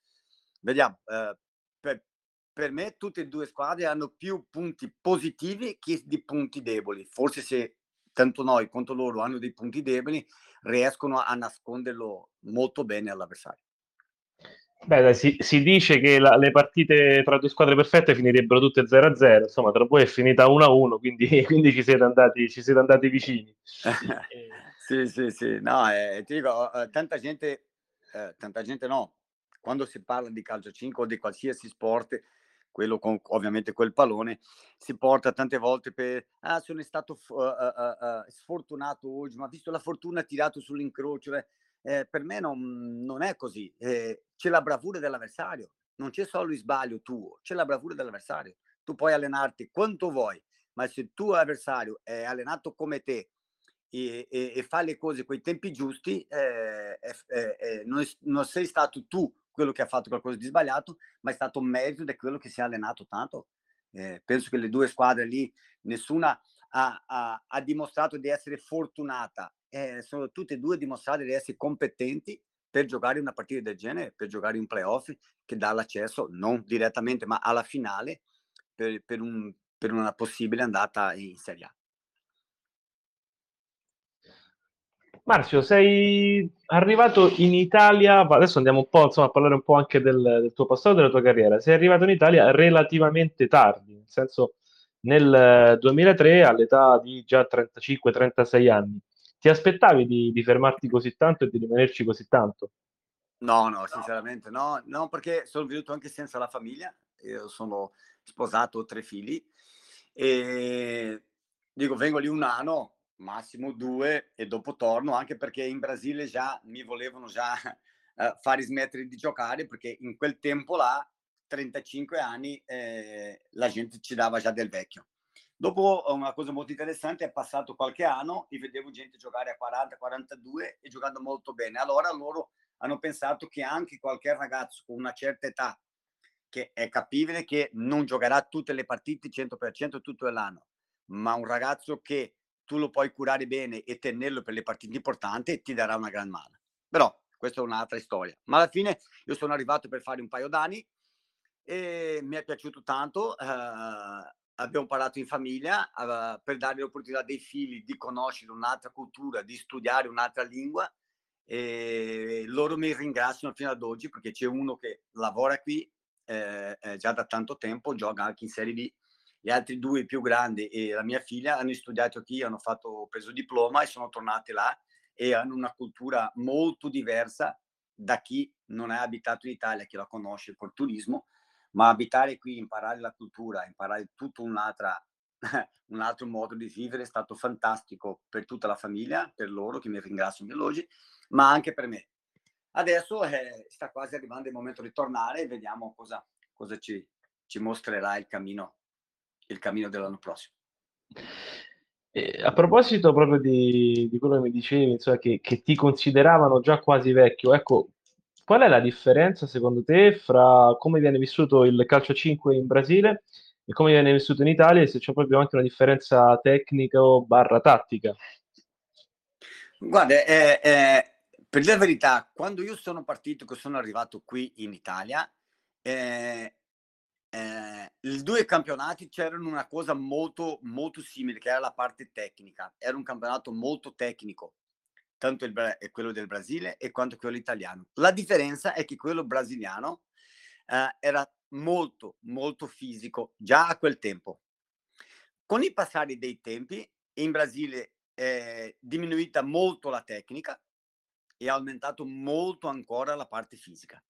vediamo. Eh, per, per me tutte e due squadre hanno più punti positivi che di punti deboli, forse se tanto noi quanto loro hanno dei punti deboli riescono a nasconderlo molto bene all'avversario. Beh, dai, si, si, dice che la, le partite tra due squadre perfette finirebbero tutte 0-0, insomma, tra voi è finita 1-1, quindi, quindi ci, siete andati, ci, siete andati, vicini. sì, sì, sì, no, eh, ti dico, eh, tanta gente, eh, tanta gente no, quando si parla di calcio 5 o di qualsiasi sport, quello con ovviamente quel pallone, si porta tante volte per, ah, sono stato uh, uh, uh, sfortunato oggi, ma visto la fortuna tirato sull'incrocio, eh, eh, per me non, non è così. Eh, c'è la bravura dell'avversario, non c'è solo il sbaglio tuo, c'è la bravura dell'avversario. Tu puoi allenarti quanto vuoi, ma se il tuo avversario è allenato come te e, e, e fa le cose con i tempi giusti, eh, non, non, sei stato tu quello che ha fatto qualcosa di sbagliato, ma è stato merito di quello che si è allenato tanto. Eh, penso che le due squadre lì, nessuna ha, ha, ha dimostrato di essere fortunata eh, sono tutte e due dimostrate di essere competenti per giocare una partita del genere, per giocare un playoff che dà l'accesso non direttamente ma alla finale per, per, un, per una possibile andata in Serie A. Marzio, sei arrivato in Italia, adesso andiamo un po' insomma, a parlare un po' anche del, del tuo passato della tua carriera. Sei arrivato in Italia relativamente tardi, nel senso nel 2003 all'età di già 35-36 anni. Ti aspettavi di, di fermarti così tanto e di rimanerci così tanto? No, no, sinceramente no, no, perché sono venuto anche senza la famiglia, io sono sposato, ho tre figli e dico vengo lì un anno, massimo due e dopo torno, anche perché in Brasile già mi volevano già uh, fare smettere di giocare perché in quel tempo là, 35 anni, eh, la gente ci dava già del vecchio. Dopo una cosa molto interessante, è passato qualche anno e vedevo gente giocare a 40, 42 e giocando molto bene. Allora loro hanno pensato che anche qualche ragazzo con una certa età, che è capibile che non giocherà tutte le partite 100% tutto l'anno, ma un ragazzo che tu lo puoi curare bene e tenerlo per le partite importanti ti darà una gran mano. Però questa è un'altra storia. Ma alla fine io sono arrivato per fare un paio d'anni e mi è piaciuto tanto. Uh, abbiamo parlato in famiglia uh, per dare l'opportunità dei figli di conoscere un'altra cultura, di studiare un'altra lingua e loro mi ringraziano fino ad oggi perché c'è uno che lavora qui eh, eh, già da tanto tempo, gioca anche in Serie B. Gli altri due più grandi e la mia figlia hanno studiato qui, hanno fatto, preso diploma e sono tornati là e hanno una cultura molto diversa da chi non è abitato in Italia, chi la conosce col turismo ma abitare qui, imparare la cultura, imparare tutto un altro modo di vivere è stato fantastico per tutta la famiglia, per loro che mi ringraziano oggi, ma anche per me. Adesso eh, sta quasi arrivando il momento di tornare e vediamo cosa, cosa ci, ci mostrerà il cammino, il cammino dell'anno prossimo. E a proposito proprio di, di quello che mi dicevi, insomma, che, che ti consideravano già quasi vecchio, ecco, qual è la differenza secondo te fra come viene vissuto il calcio 5 in Brasile e come viene vissuto in Italia e se c'è proprio anche una differenza tecnica o barra tattica? Guarda, eh, eh, per la verità, quando io sono partito, che sono arrivato qui in Italia, eh, eh, i due campionati c'erano una cosa molto, molto simile, che era la parte tecnica. Era un campionato molto tecnico, tanto il, quello del Brasile e quanto quello italiano. La differenza è che quello brasiliano eh, era molto, molto fisico già a quel tempo. Con il passare dei tempi, in Brasile è diminuita molto la tecnica e ha aumentato molto ancora la parte fisica.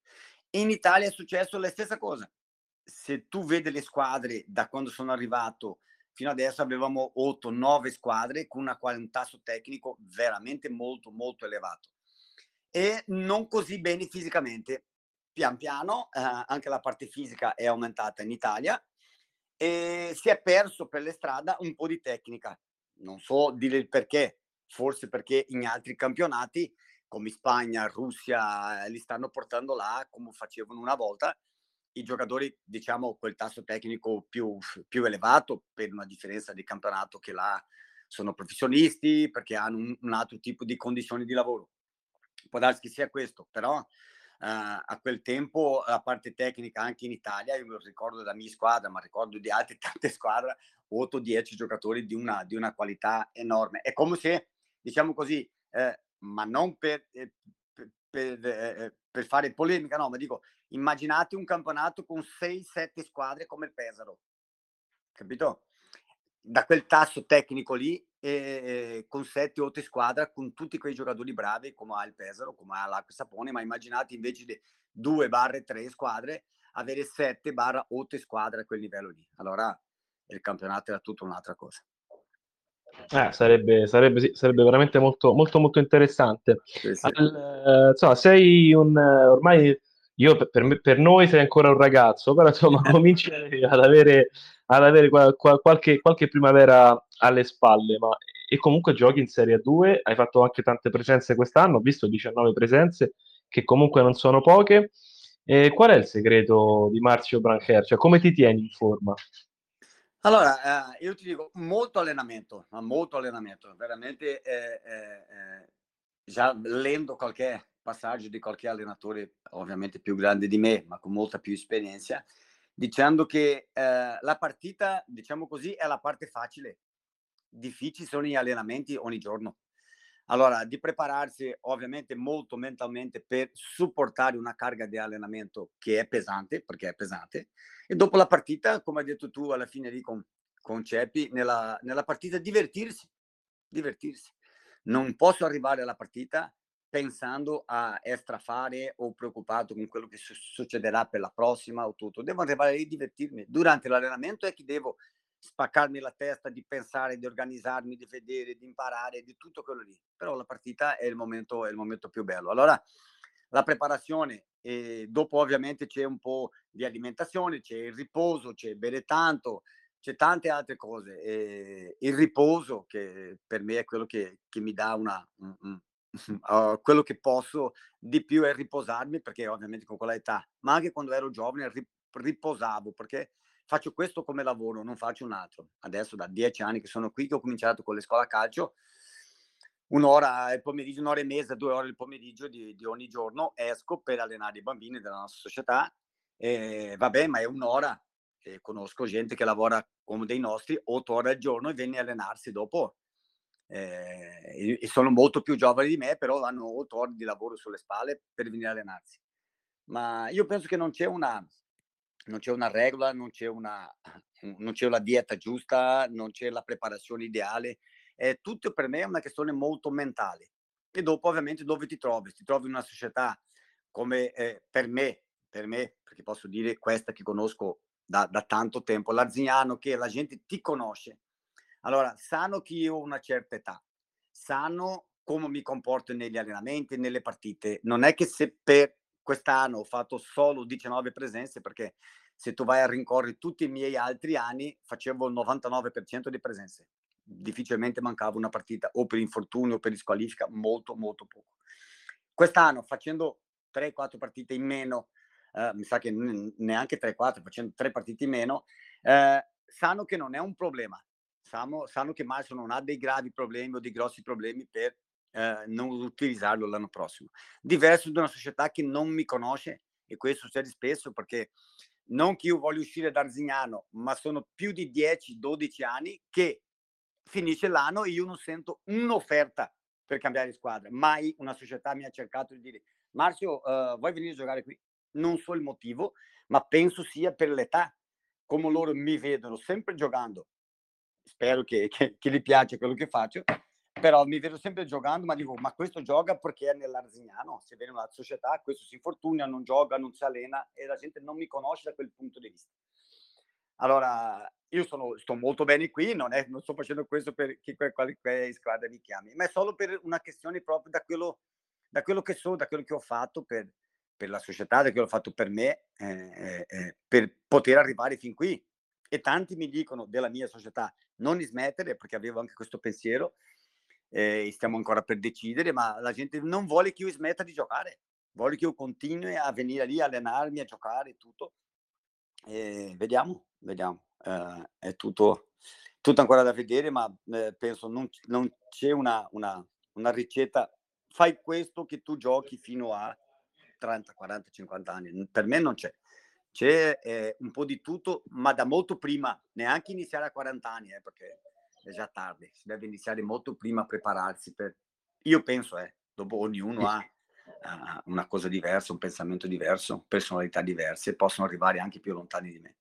In Italia è successo la stessa cosa. Se tu vedi le squadre da quando sono arrivato fino adesso avevamo 8-9 squadre con una, un tasso tecnico veramente molto molto elevato e non così bene fisicamente. Pian piano eh, anche la parte fisica è aumentata in Italia e si è perso per le strade un po' di tecnica. Non so dire il perché, forse perché in altri campionati come Spagna, Russia, li stanno portando là come facevano una volta i giocatori, diciamo, quel tasso tecnico più, più elevato per una differenza di campionato che là sono professionisti, perché hanno un, un altro tipo di condizioni di lavoro. Può darsi che sia questo, però Uh, a quel tempo la parte tecnica anche in Italia, io me lo ricordo della mia squadra, ma ricordo di altre tante squadre, 8-10 giocatori di una, di una, qualità enorme. È come se, diciamo così, eh, ma non per, eh, per, eh, per, fare polemica, no, ma dico, immaginate un campionato con 6-7 squadre come il Pesaro, capito? Da quel tasso tecnico lì, eh, con 7-8 squadre, con tutti quei giocatori bravi come ha il Pesaro, come ha l'Acqua Sapone, ma immaginate invece di 2-3 squadre, avere 7-8 squadre a quel livello lì. Allora il campionato era tutta un'altra cosa. Eh, sarebbe, sarebbe, sarebbe, veramente molto, molto, molto interessante. Sì, sì. Al, eh, insomma, sei un ormai io per, me, per, noi sei ancora un ragazzo, però insomma cominci ad avere, ad avere qual, qual, qualche, qualche, primavera alle spalle, ma e comunque giochi in Serie 2, hai fatto anche tante presenze quest'anno, ho visto 19 presenze, che comunque non sono poche. E qual è il segreto di Marzio Brancher? Cioè, come ti tieni in forma? Allora, eh, io ti dico molto allenamento, molto allenamento, veramente eh, eh, già lendo qualche passaggio di qualche allenatore, ovviamente più grande di me, ma con molta più esperienza, dicendo che eh, la partita, diciamo così, è la parte facile. Difficili sono gli allenamenti ogni giorno. Allora, di prepararsi ovviamente molto mentalmente per supportare una carica di allenamento che è pesante, perché è pesante, e dopo la partita, come hai detto tu alla fine lì con, con Ceppi, nella, nella partita divertirsi, divertirsi. Non posso arrivare alla partita pensando a estrafare o preoccupato con quello che su- succederà per la prossima o tutto. Devo arrivare lì e divertirmi. Durante l'allenamento è che devo spaccarmi la testa di pensare, di organizzarmi, di vedere, di imparare, di tutto quello lì. Però la partita è il momento, è il momento più bello. Allora, la preparazione e dopo ovviamente c'è un po' di alimentazione, c'è il riposo, c'è bere tanto, c'è tante altre cose. E il riposo che per me è quello che, che mi dà una, un, un, uh, quello che posso di più è riposarmi perché ovviamente con quella età, ma anche quando ero giovane riposavo perché faccio questo come lavoro, non faccio un altro. Adesso da dieci anni che sono qui, che ho cominciato con le scuole calcio, un'ora il pomeriggio, un'ora e mezza, due ore il pomeriggio di, di ogni giorno esco per allenare i bambini della nostra società. E, vabbè, ma è un'ora. E conosco gente che lavora come dei nostri, otto ore al giorno e viene a allenarsi dopo. Eh, e sono molto più giovani di me, però hanno otto ore di lavoro sulle spalle per venire a allenarsi. Ma io penso che non c'è una, non c'è una regola, non c'è una, non c'è una dieta giusta, non c'è la preparazione ideale. È tutto per me è una questione molto mentale. E dopo ovviamente dove ti trovi? Ti trovi in una società come eh, per me, per me, perché posso dire questa che conosco da, da tanto tempo, l'Arzignano, che la gente ti conosce. Allora, sanno che io ho una certa età, sanno come mi comporto negli allenamenti, nelle partite. Non è che se per quest'anno ho fatto solo 19 presenze perché se tu vai a rincorrere tutti i miei altri anni, facevo il 99% di presenze. Difficilmente mancava una partita, o per infortunio o per squalifica, molto, molto poco. Quest'anno, facendo 3-4 partite in meno, eh, mi sa che neanche 3-4, facendo 3 partite in meno, eh, sanno che non è un problema. Sanno, sanno che Marcio non ha dei gravi problemi o dei grossi problemi per eh, non utilizzarlo l'anno prossimo. Diverso da una società che non mi conosce, e questo succede spesso perché non che io voglio uscire da Arzignano, ma sono più di 10-12 anni che finisce l'anno e io non sento un'offerta per cambiare squadra. Mai una società mi ha cercato di dire Marzio, uh, vuoi venire a giocare qui? Non so il motivo, ma penso sia per l'età. Come loro mi vedono sempre giocando, spero che, che, che gli piace quello che faccio, però mi vedo sempre giocando, ma dico, ma questo gioca perché è nell'Arzignano, se viene una società, questo si infortuna, non gioca, non si allena e la gente non mi conosce da quel punto di vista. Allora, io sono, sto molto bene qui, non, è, non sto facendo questo perché qualche squadra mi chiami, ma è solo per una questione proprio da quello, da quello che so, da quello che ho fatto per, per la società, da quello che ho fatto per me, eh, eh, eh per poter arrivare fin qui. E tanti mi dicono della mia società non smettere, perché avevo anche questo pensiero, eh, stiamo ancora per decidere, ma la gente non vuole che io smetta di giocare, vuole che io continui a venire lì, a allenarmi, a giocare, tutto. E vediamo, vediamo. Eh, è tutto, tutto ancora da vedere, ma eh, penso non, non c'è una, una, una ricetta. Fai questo che tu giochi fino a 30, 40, 50 anni. Per me non c'è. C'è eh, un po' di tutto, ma da molto prima, neanche iniziare a 40 anni, eh, perché è già tardi, si deve iniziare molto prima a prepararsi per... Io penso, eh, dopo ognuno ha uh, una cosa diversa, un pensamento diverso, personalità diverse, possono arrivare anche più lontani di me.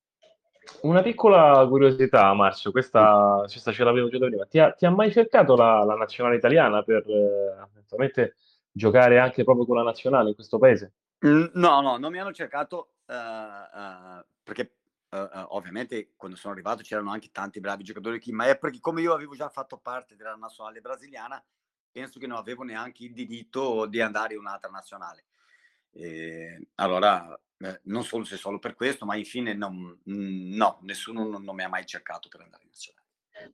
Una piccola curiosità, Marzio, questa, questa ce l'avevo già prima. Ti ha, ti ha, mai cercato la, la nazionale italiana per eh, giocare anche proprio con la nazionale in questo paese? No, no, non mi hanno cercato uh, uh, perché Uh, ovviamente quando sono arrivato c'erano anche tanti bravi giocatori qui, ma è perché come io avevo già fatto parte della nazionale brasiliana, penso che non avevo neanche il diritto di andare in un'altra nazionale. E, allora, eh, non solo se solo per questo, ma infine non, no, nessuno non, non mi ha mai cercato per andare in nazionale.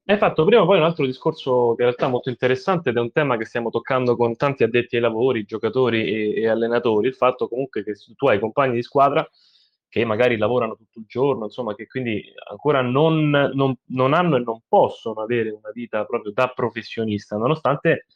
Hai fatto prima poi un altro discorso che in realtà è molto interessante ed è un tema che stiamo toccando con tanti addetti ai lavori, giocatori e, e allenatori, il fatto comunque che tu hai compagni di squadra che magari lavorano tutto il giorno, insomma, che quindi ancora non, non, non, hanno e non possono avere una vita proprio da professionista, nonostante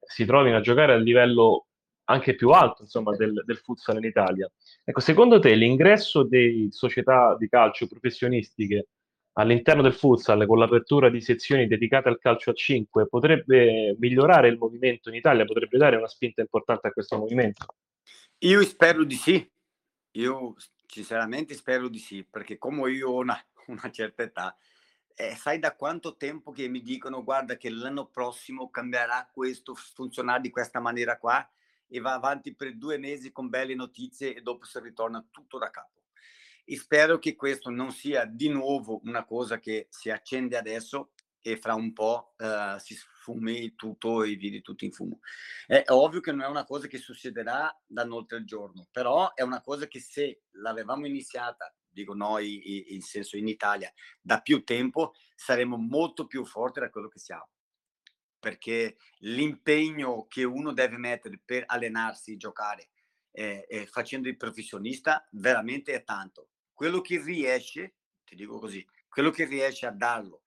si trovino a giocare a livello anche più alto, insomma, del, del futsal in Italia. Ecco, secondo te l'ingresso di società di calcio professionistiche all'interno del futsal con l'apertura di sezioni dedicate al calcio a 5 potrebbe migliorare il movimento in Italia, potrebbe dare una spinta importante a questo movimento? Io spero di sì. Io Sinceramente spero di sì, perché come io ho una, una certa età, eh, sai da quanto tempo che mi dicono guarda che l'anno prossimo cambierà questo, funzionare di questa maniera qua e va avanti per due mesi con belle notizie e dopo si ritorna tutto da capo. E spero che questo non sia di nuovo una cosa che si accende adesso e fra un po' uh, si sfumi tutto e vedi tutto in fumo. È ovvio che non è una cosa che succederà da notte al giorno, però è una cosa che se l'avevamo iniziata, dico noi in senso in Italia, da più tempo, saremmo molto più forti da quello che siamo. Perché l'impegno che uno deve mettere per allenarsi, giocare, eh, eh, facendo il professionista, veramente è tanto. Quello che riesce, ti dico così, quello che riesce a darlo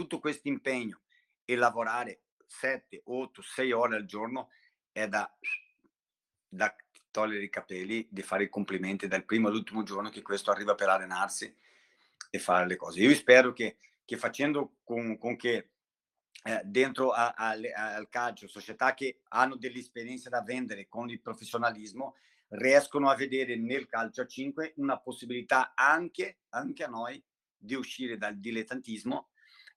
tutto questo impegno e lavorare 7, 8, 6 ore al giorno è da, da togliere i capelli, di fare i complimenti dal primo all'ultimo giorno che questo arriva per allenarsi e fare le cose. Io spero che, che facendo con, con che eh, dentro a, a, al calcio, società che hanno delle esperienze da vendere con il professionalismo, riescono a vedere nel calcio a 5 una possibilità anche, anche a noi di uscire dal dilettantismo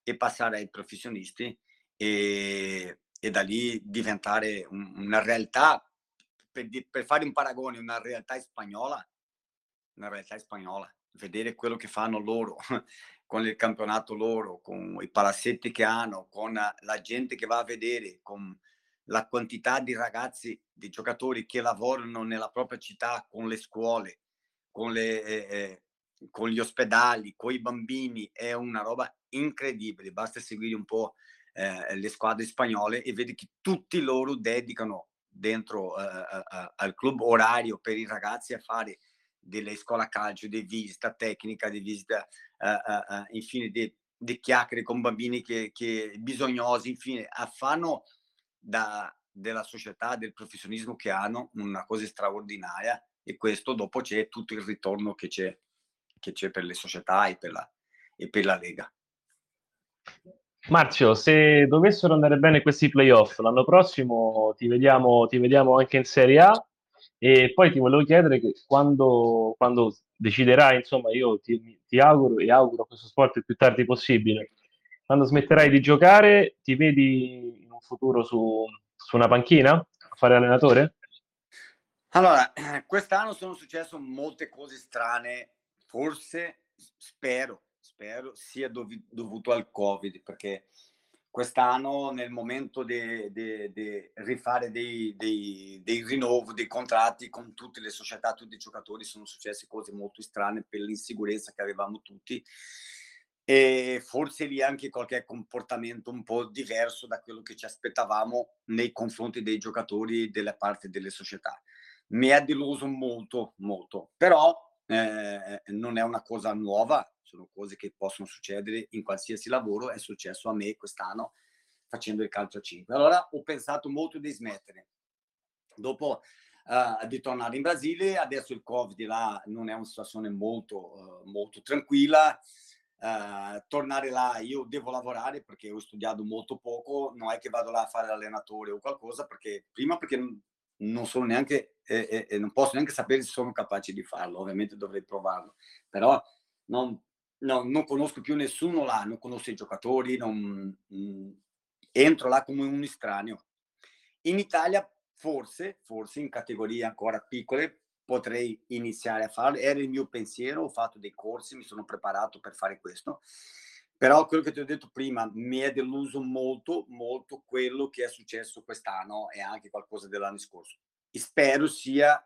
e passare ai professionisti e, e da lì diventare un, una realtà, per, per, fare un paragone, una realtà spagnola, una realtà spagnola, vedere quello che fanno loro con il campionato loro, con i palazzetti che hanno, con la gente che va a vedere, con la quantità di ragazzi, di giocatori che lavorano nella propria città, con le scuole, con le, eh, eh con gli ospedali, con i bambini, è una roba incredibile. Basta seguire un po' eh, le squadre spagnole e vedi che tutti loro dedicano dentro eh, eh, al club orario per i ragazzi a fare delle scuole calcio, di visita tecnica, di visita, eh, eh, eh, infine, di, chiacchiere con bambini che, che bisognosi, infine, fanno da, della società, del professionismo che hanno una cosa straordinaria e questo dopo c'è tutto il ritorno che c'è, che c'è per le società e per la, e per la Lega. Marzio, se dovessero andare bene questi playoff l'anno prossimo ti vediamo, ti vediamo anche in Serie A e poi ti volevo chiedere che quando, quando deciderai, insomma, io ti, ti, auguro e auguro questo sport il più tardi possibile, quando smetterai di giocare, ti vedi in un futuro su, su una panchina a fare allenatore? Allora, quest'anno sono successe molte cose strane, forse, spero, spero, sia dov- dovuto al Covid, perché quest'anno nel momento di rifare dei, dei, dei rinnovi, dei contratti con tutte le società, tutti i giocatori, sono successe cose molto strane per l'insicurezza che avevamo tutti e forse lì anche qualche comportamento un po' diverso da quello che ci aspettavamo nei confronti dei giocatori della parte delle società. Mi ha deluso molto, molto, però eh, non è una cosa nuova, sono cose che possono succedere in qualsiasi lavoro, è successo a me quest'anno facendo il calcio a 5. Allora ho pensato molto di smettere. Dopo uh, di tornare in Brasile, adesso il Covid là non è una situazione molto, uh, molto tranquilla. Uh, tornare là, io devo lavorare perché ho studiato molto poco, non è che vado là a fare l'allenatore o qualcosa, perché prima perché non sono neanche, eh, eh, non posso neanche sapere se sono capace di farlo, ovviamente dovrei provarlo, però non, no, non conosco più nessuno là, non conosco i giocatori, non, mh, mm, entro là come un estraneo. In Italia forse, forse in categorie ancora piccole potrei iniziare a farlo, era il mio pensiero, ho fatto dei corsi, mi sono preparato per fare questo, però quello che ti ho detto prima mi è deluso molto, molto quello che è successo quest'anno e anche qualcosa dell'anno scorso. spero sia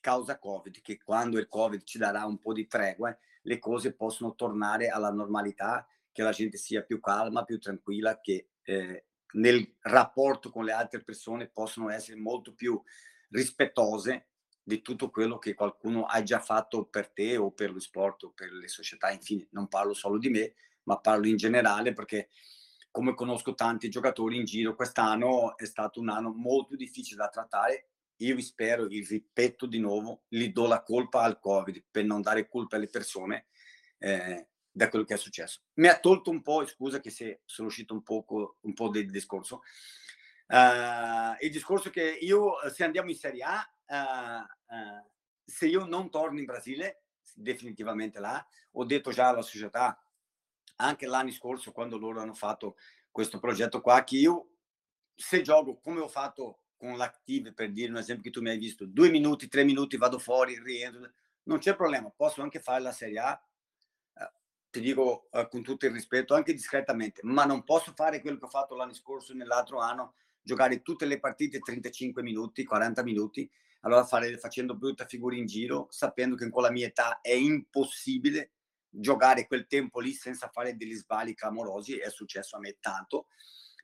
causa Covid, che quando il Covid ci darà un po' di tregua, le cose possono tornare alla normalità, che la gente sia più calma, più tranquilla, che eh, nel rapporto con le altre persone possono essere molto più rispettose di tutto quello che qualcuno ha già fatto per te o per lo sport o per le società. Infine, non parlo solo di me, ma parlo in generale perché come conosco tanti giocatori in giro, quest'anno è stato un anno molto difficile da trattare. Io vi spero, vi ripeto di nuovo, gli do la colpa al Covid per non dare colpa alle persone eh, da quello che è successo. Mi ha tolto un po', scusa che se sono uscito un, poco, un po' del discorso, uh, il discorso che io, se andiamo in Serie A, uh, uh, se io non torno in Brasile, definitivamente là, ho detto già alla società, anche l'anno scorso, quando loro hanno fatto questo progetto qua, che io, se gioco come ho fatto con l'Active, per dire un esempio che tu mi hai visto, due minuti, tre minuti, vado fuori, rientro, non c'è problema, posso anche fare la Serie A, ti dico eh, con tutto il rispetto, anche discretamente, ma non posso fare quello che ho fatto l'anno scorso, nell'altro anno, giocare tutte le partite 35 minuti, 40 minuti, allora fare, facendo brutta figura in giro, sapendo che con la mia età è impossibile giocare quel tempo lì senza fare degli sbagli clamorosi, è successo a me tanto,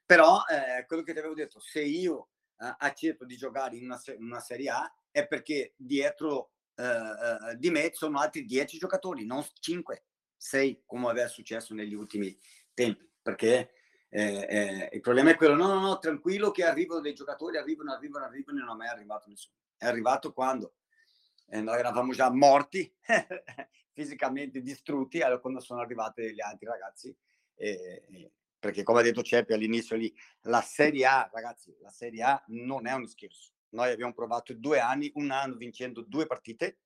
però eh, quello che ti avevo detto, se io eh, accetto di giocare in una, una, Serie A è perché dietro eh, eh di me sono altri 10 giocatori, non 5 sei come aveva successo negli ultimi tempi, perché eh, eh, il problema è quello, no, no, no, tranquillo che arrivano dei giocatori, arrivano, arrivano, arrivano e non è mai arrivato nessuno. È arrivato quando? Eh, eravamo già morti, fisicamente distrutti, allora quando sono arrivati gli altri ragazzi, perché come ha detto Ceppi all'inizio lì, la Serie A, ragazzi, la Serie A non è un scherzo. Noi abbiamo provato due anni, un anno vincendo due partite,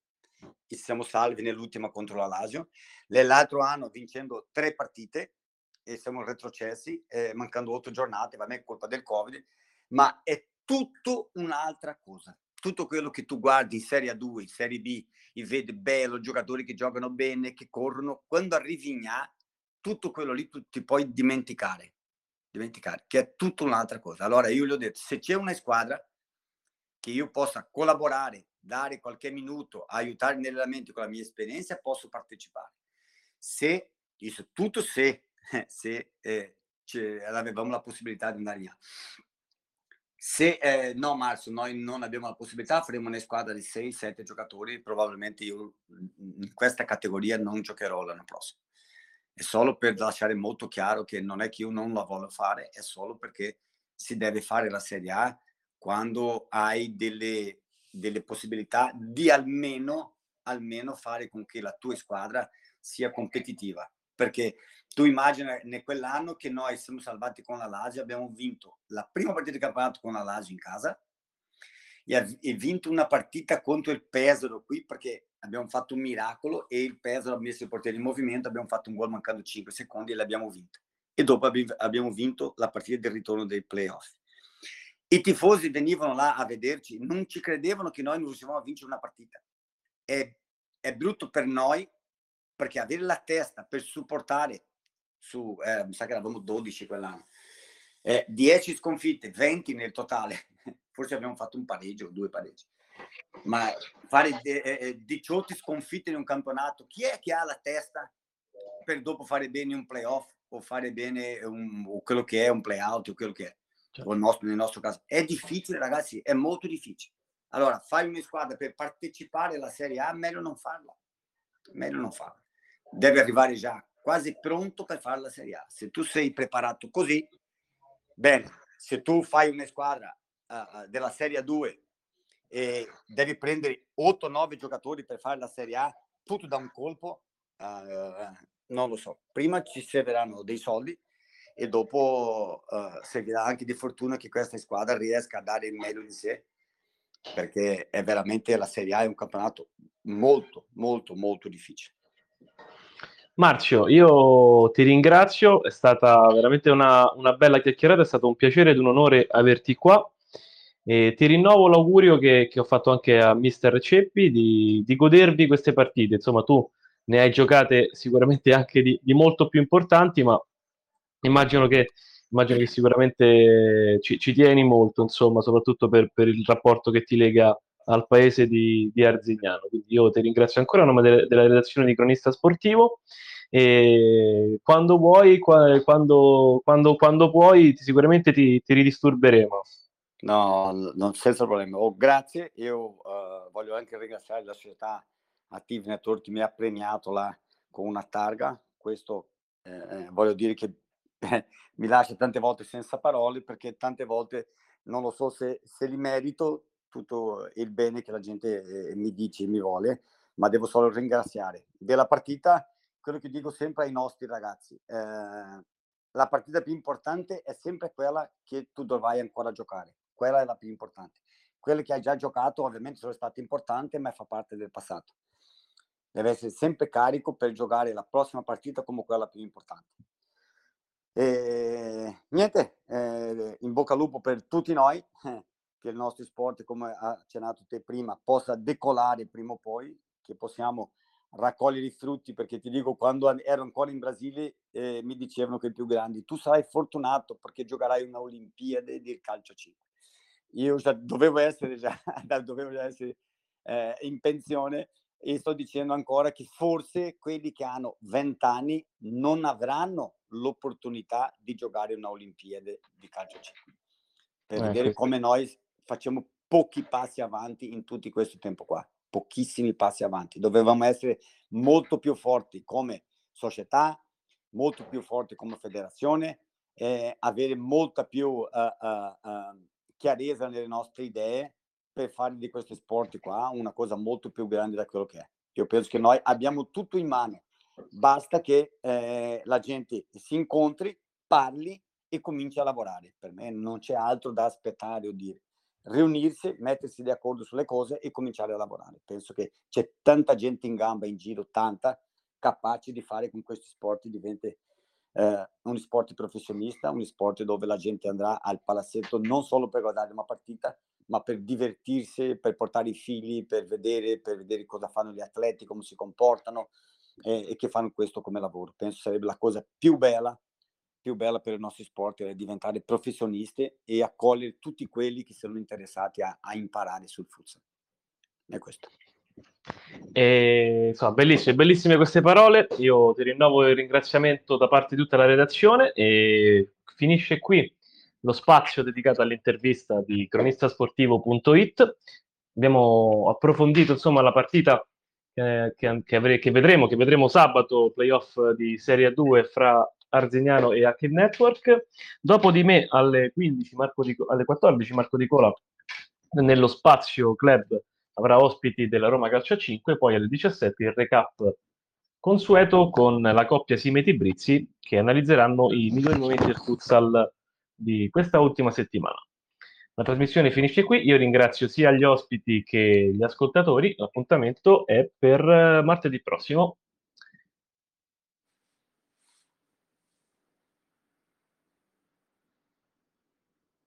e siamo salvi nell'ultima contro la Lazio. L'altro anno vincendo tre partite e siamo retrocessi, eh, mancando otto giornate, va bene, colpa del Covid, ma è tutto un'altra cosa. Tutto quello che tu guardi in Serie A2, in Serie B, e vedi bello, giocatori che giocano bene, che corrono, quando arrivi in A, tutto quello lì tu ti puoi dimenticare, dimenticare, che è tutta un'altra cosa. Allora io gli ho detto, se c'è una squadra che io possa collaborare dare qualche minuto, aiutare negli allenamenti con la mia esperienza, posso partecipare. Se, tutto se, se eh, avevamo la possibilità di andare via. Se eh, no, Marzo, noi non abbiamo la possibilità, faremo una squadra di 6-7 giocatori. Probabilmente io in questa categoria non giocherò l'anno prossimo. È solo per lasciare molto chiaro che non è che io non la voglio fare, è solo perché si deve fare la Serie A quando hai delle, delle possibilità di almeno, almeno fare con che la tua squadra sia competitiva. Perché tu immagina in quell'anno che noi siamo salvati con la Lazio, abbiamo vinto la prima partita di campionato con la Lazio in casa e, e vinto una partita contro il Pesaro qui perché abbiamo fatto un miracolo e il Pesaro ha messo il portiere in movimento, abbiamo fatto un gol mancando 5 secondi e l'abbiamo vinto. E dopo abbiamo vinto la partita del ritorno dei playoff. I tifosi venivano là a vederci, non ci credevano che noi non riuscivamo a vincere una partita. È, è brutto per noi perché avere la testa per supportare su, eh, mi sa che eravamo 12 quell'anno, eh, 10 sconfitte, 20 nel totale, forse abbiamo fatto un pareggio o due pareggi, ma fare eh, 18 eh, sconfitte in un campionato, chi è che ha la testa per dopo fare bene un playoff o fare bene un, o quello che è un playout o quello che è, certo. nostro, nel nostro caso? È difficile ragazzi, è molto difficile. Allora, fai una squadra per partecipare alla Serie A, meglio non farla. Meglio non farla. Deve arrivare già quasi pronto per fare la Serie A. Se tu sei preparato così, bene. Se tu fai una squadra uh, della Serie 2 e devi prendere 8-9 giocatori per fare la Serie A, tutto da un colpo, uh, non lo so. Prima ci serviranno dei soldi e dopo uh, servirà anche di fortuna che questa squadra riesca a dare il meglio di sé perché è veramente la Serie A è un campionato molto molto molto difficile Marzio, io ti ringrazio, è stata veramente una, una bella chiacchierata, è stato un piacere ed un onore averti qua. E ti rinnovo l'augurio che, che ho fatto anche a Mister Ceppi di, di, godervi queste partite. Insomma, tu ne hai giocate sicuramente anche di, di molto più importanti, ma immagino che, immagino che sicuramente ci, ci, tieni molto, insomma, soprattutto per, per, il rapporto che ti lega al paese di, di Arzignano. Quindi io ti ringrazio ancora a nome de, della redazione di Cronista Sportivo e quando vuoi, quando, quando, quando puoi, sicuramente ti, ti ridisturberemo. No, non, senza problemi. Oh, grazie. Io uh, voglio anche ringraziare la società Active Network che mi ha premiato là con una targa. Questo eh, eh voglio dire che eh, mi lascia tante volte senza parole perché tante volte non lo so se, se li merito tutto il bene che la gente eh, mi dice e mi vuole, ma devo solo ringraziare. Della partita quello che dico sempre ai nostri ragazzi, eh, la partita più importante è sempre quella che tu dovrai ancora giocare, quella è la più importante. Quelle che hai già giocato ovviamente sono state importanti, ma fa parte del passato. Deve essere sempre carico per giocare la prossima partita come quella più importante. E, niente, eh, in bocca al lupo per tutti noi, eh, che il nostro sport, come ha accennato te prima, possa decolare prima o poi, che possiamo raccogliere i frutti perché ti dico quando ero ancora in Brasile eh, mi dicevano che i più grandi tu sarai fortunato perché giocherai una Olimpiade del calcio 5 io già dovevo essere già dovevo già essere eh, in pensione e sto dicendo ancora che forse quelli che hanno 20 anni non avranno l'opportunità di giocare una Olimpiade di calcio 5 per eh, vedere questo. come noi facciamo pochi passi avanti in tutto questo tempo qua pochissimi passi avanti. Dovevamo essere molto più forti come società, molto più forti come federazione, eh, avere molta più uh, uh, uh, chiarezza nelle nostre idee per fare di questi sport qua una cosa molto più grande da quello che è. Io penso che noi abbiamo tutto in mano, basta che eh, la gente si incontri, parli e cominci a lavorare. Per me non c'è altro da aspettare o dire riunirsi, mettersi d'accordo sulle cose e cominciare a lavorare. Penso che c'è tanta gente in gamba in giro, tanta, capace di fare con questi sport diventi eh, un sport professionista, un sport dove la gente andrà al palazzetto non solo per guardare una partita, ma per divertirsi, per portare i figli, per vedere, per vedere cosa fanno gli atleti, come si comportano eh, e che fanno questo come lavoro. Penso sarebbe la cosa più bella più bella per i nostri sport è diventare professionisti e accogliere tutti quelli che sono interessati a, a imparare sul futsal. è questo. E, insomma, bellissime, bellissime queste parole. Io ti rinnovo il ringraziamento da parte di tutta la redazione e finisce qui lo spazio dedicato all'intervista di cronistasportivo.it. Abbiamo approfondito insomma la partita eh, che, che, avre- che, vedremo, che vedremo sabato, playoff di Serie A 2 fra Arzignano e Hackett Network. Dopo di me alle, 15, Marco di, alle 14 Marco Di Cola nello spazio club avrà ospiti della Roma Calcio 5, poi alle 17 il recap consueto con la coppia Simeti Brizzi che analizzeranno i migliori momenti del futsal di questa ultima settimana. La trasmissione finisce qui, io ringrazio sia gli ospiti che gli ascoltatori, l'appuntamento è per martedì prossimo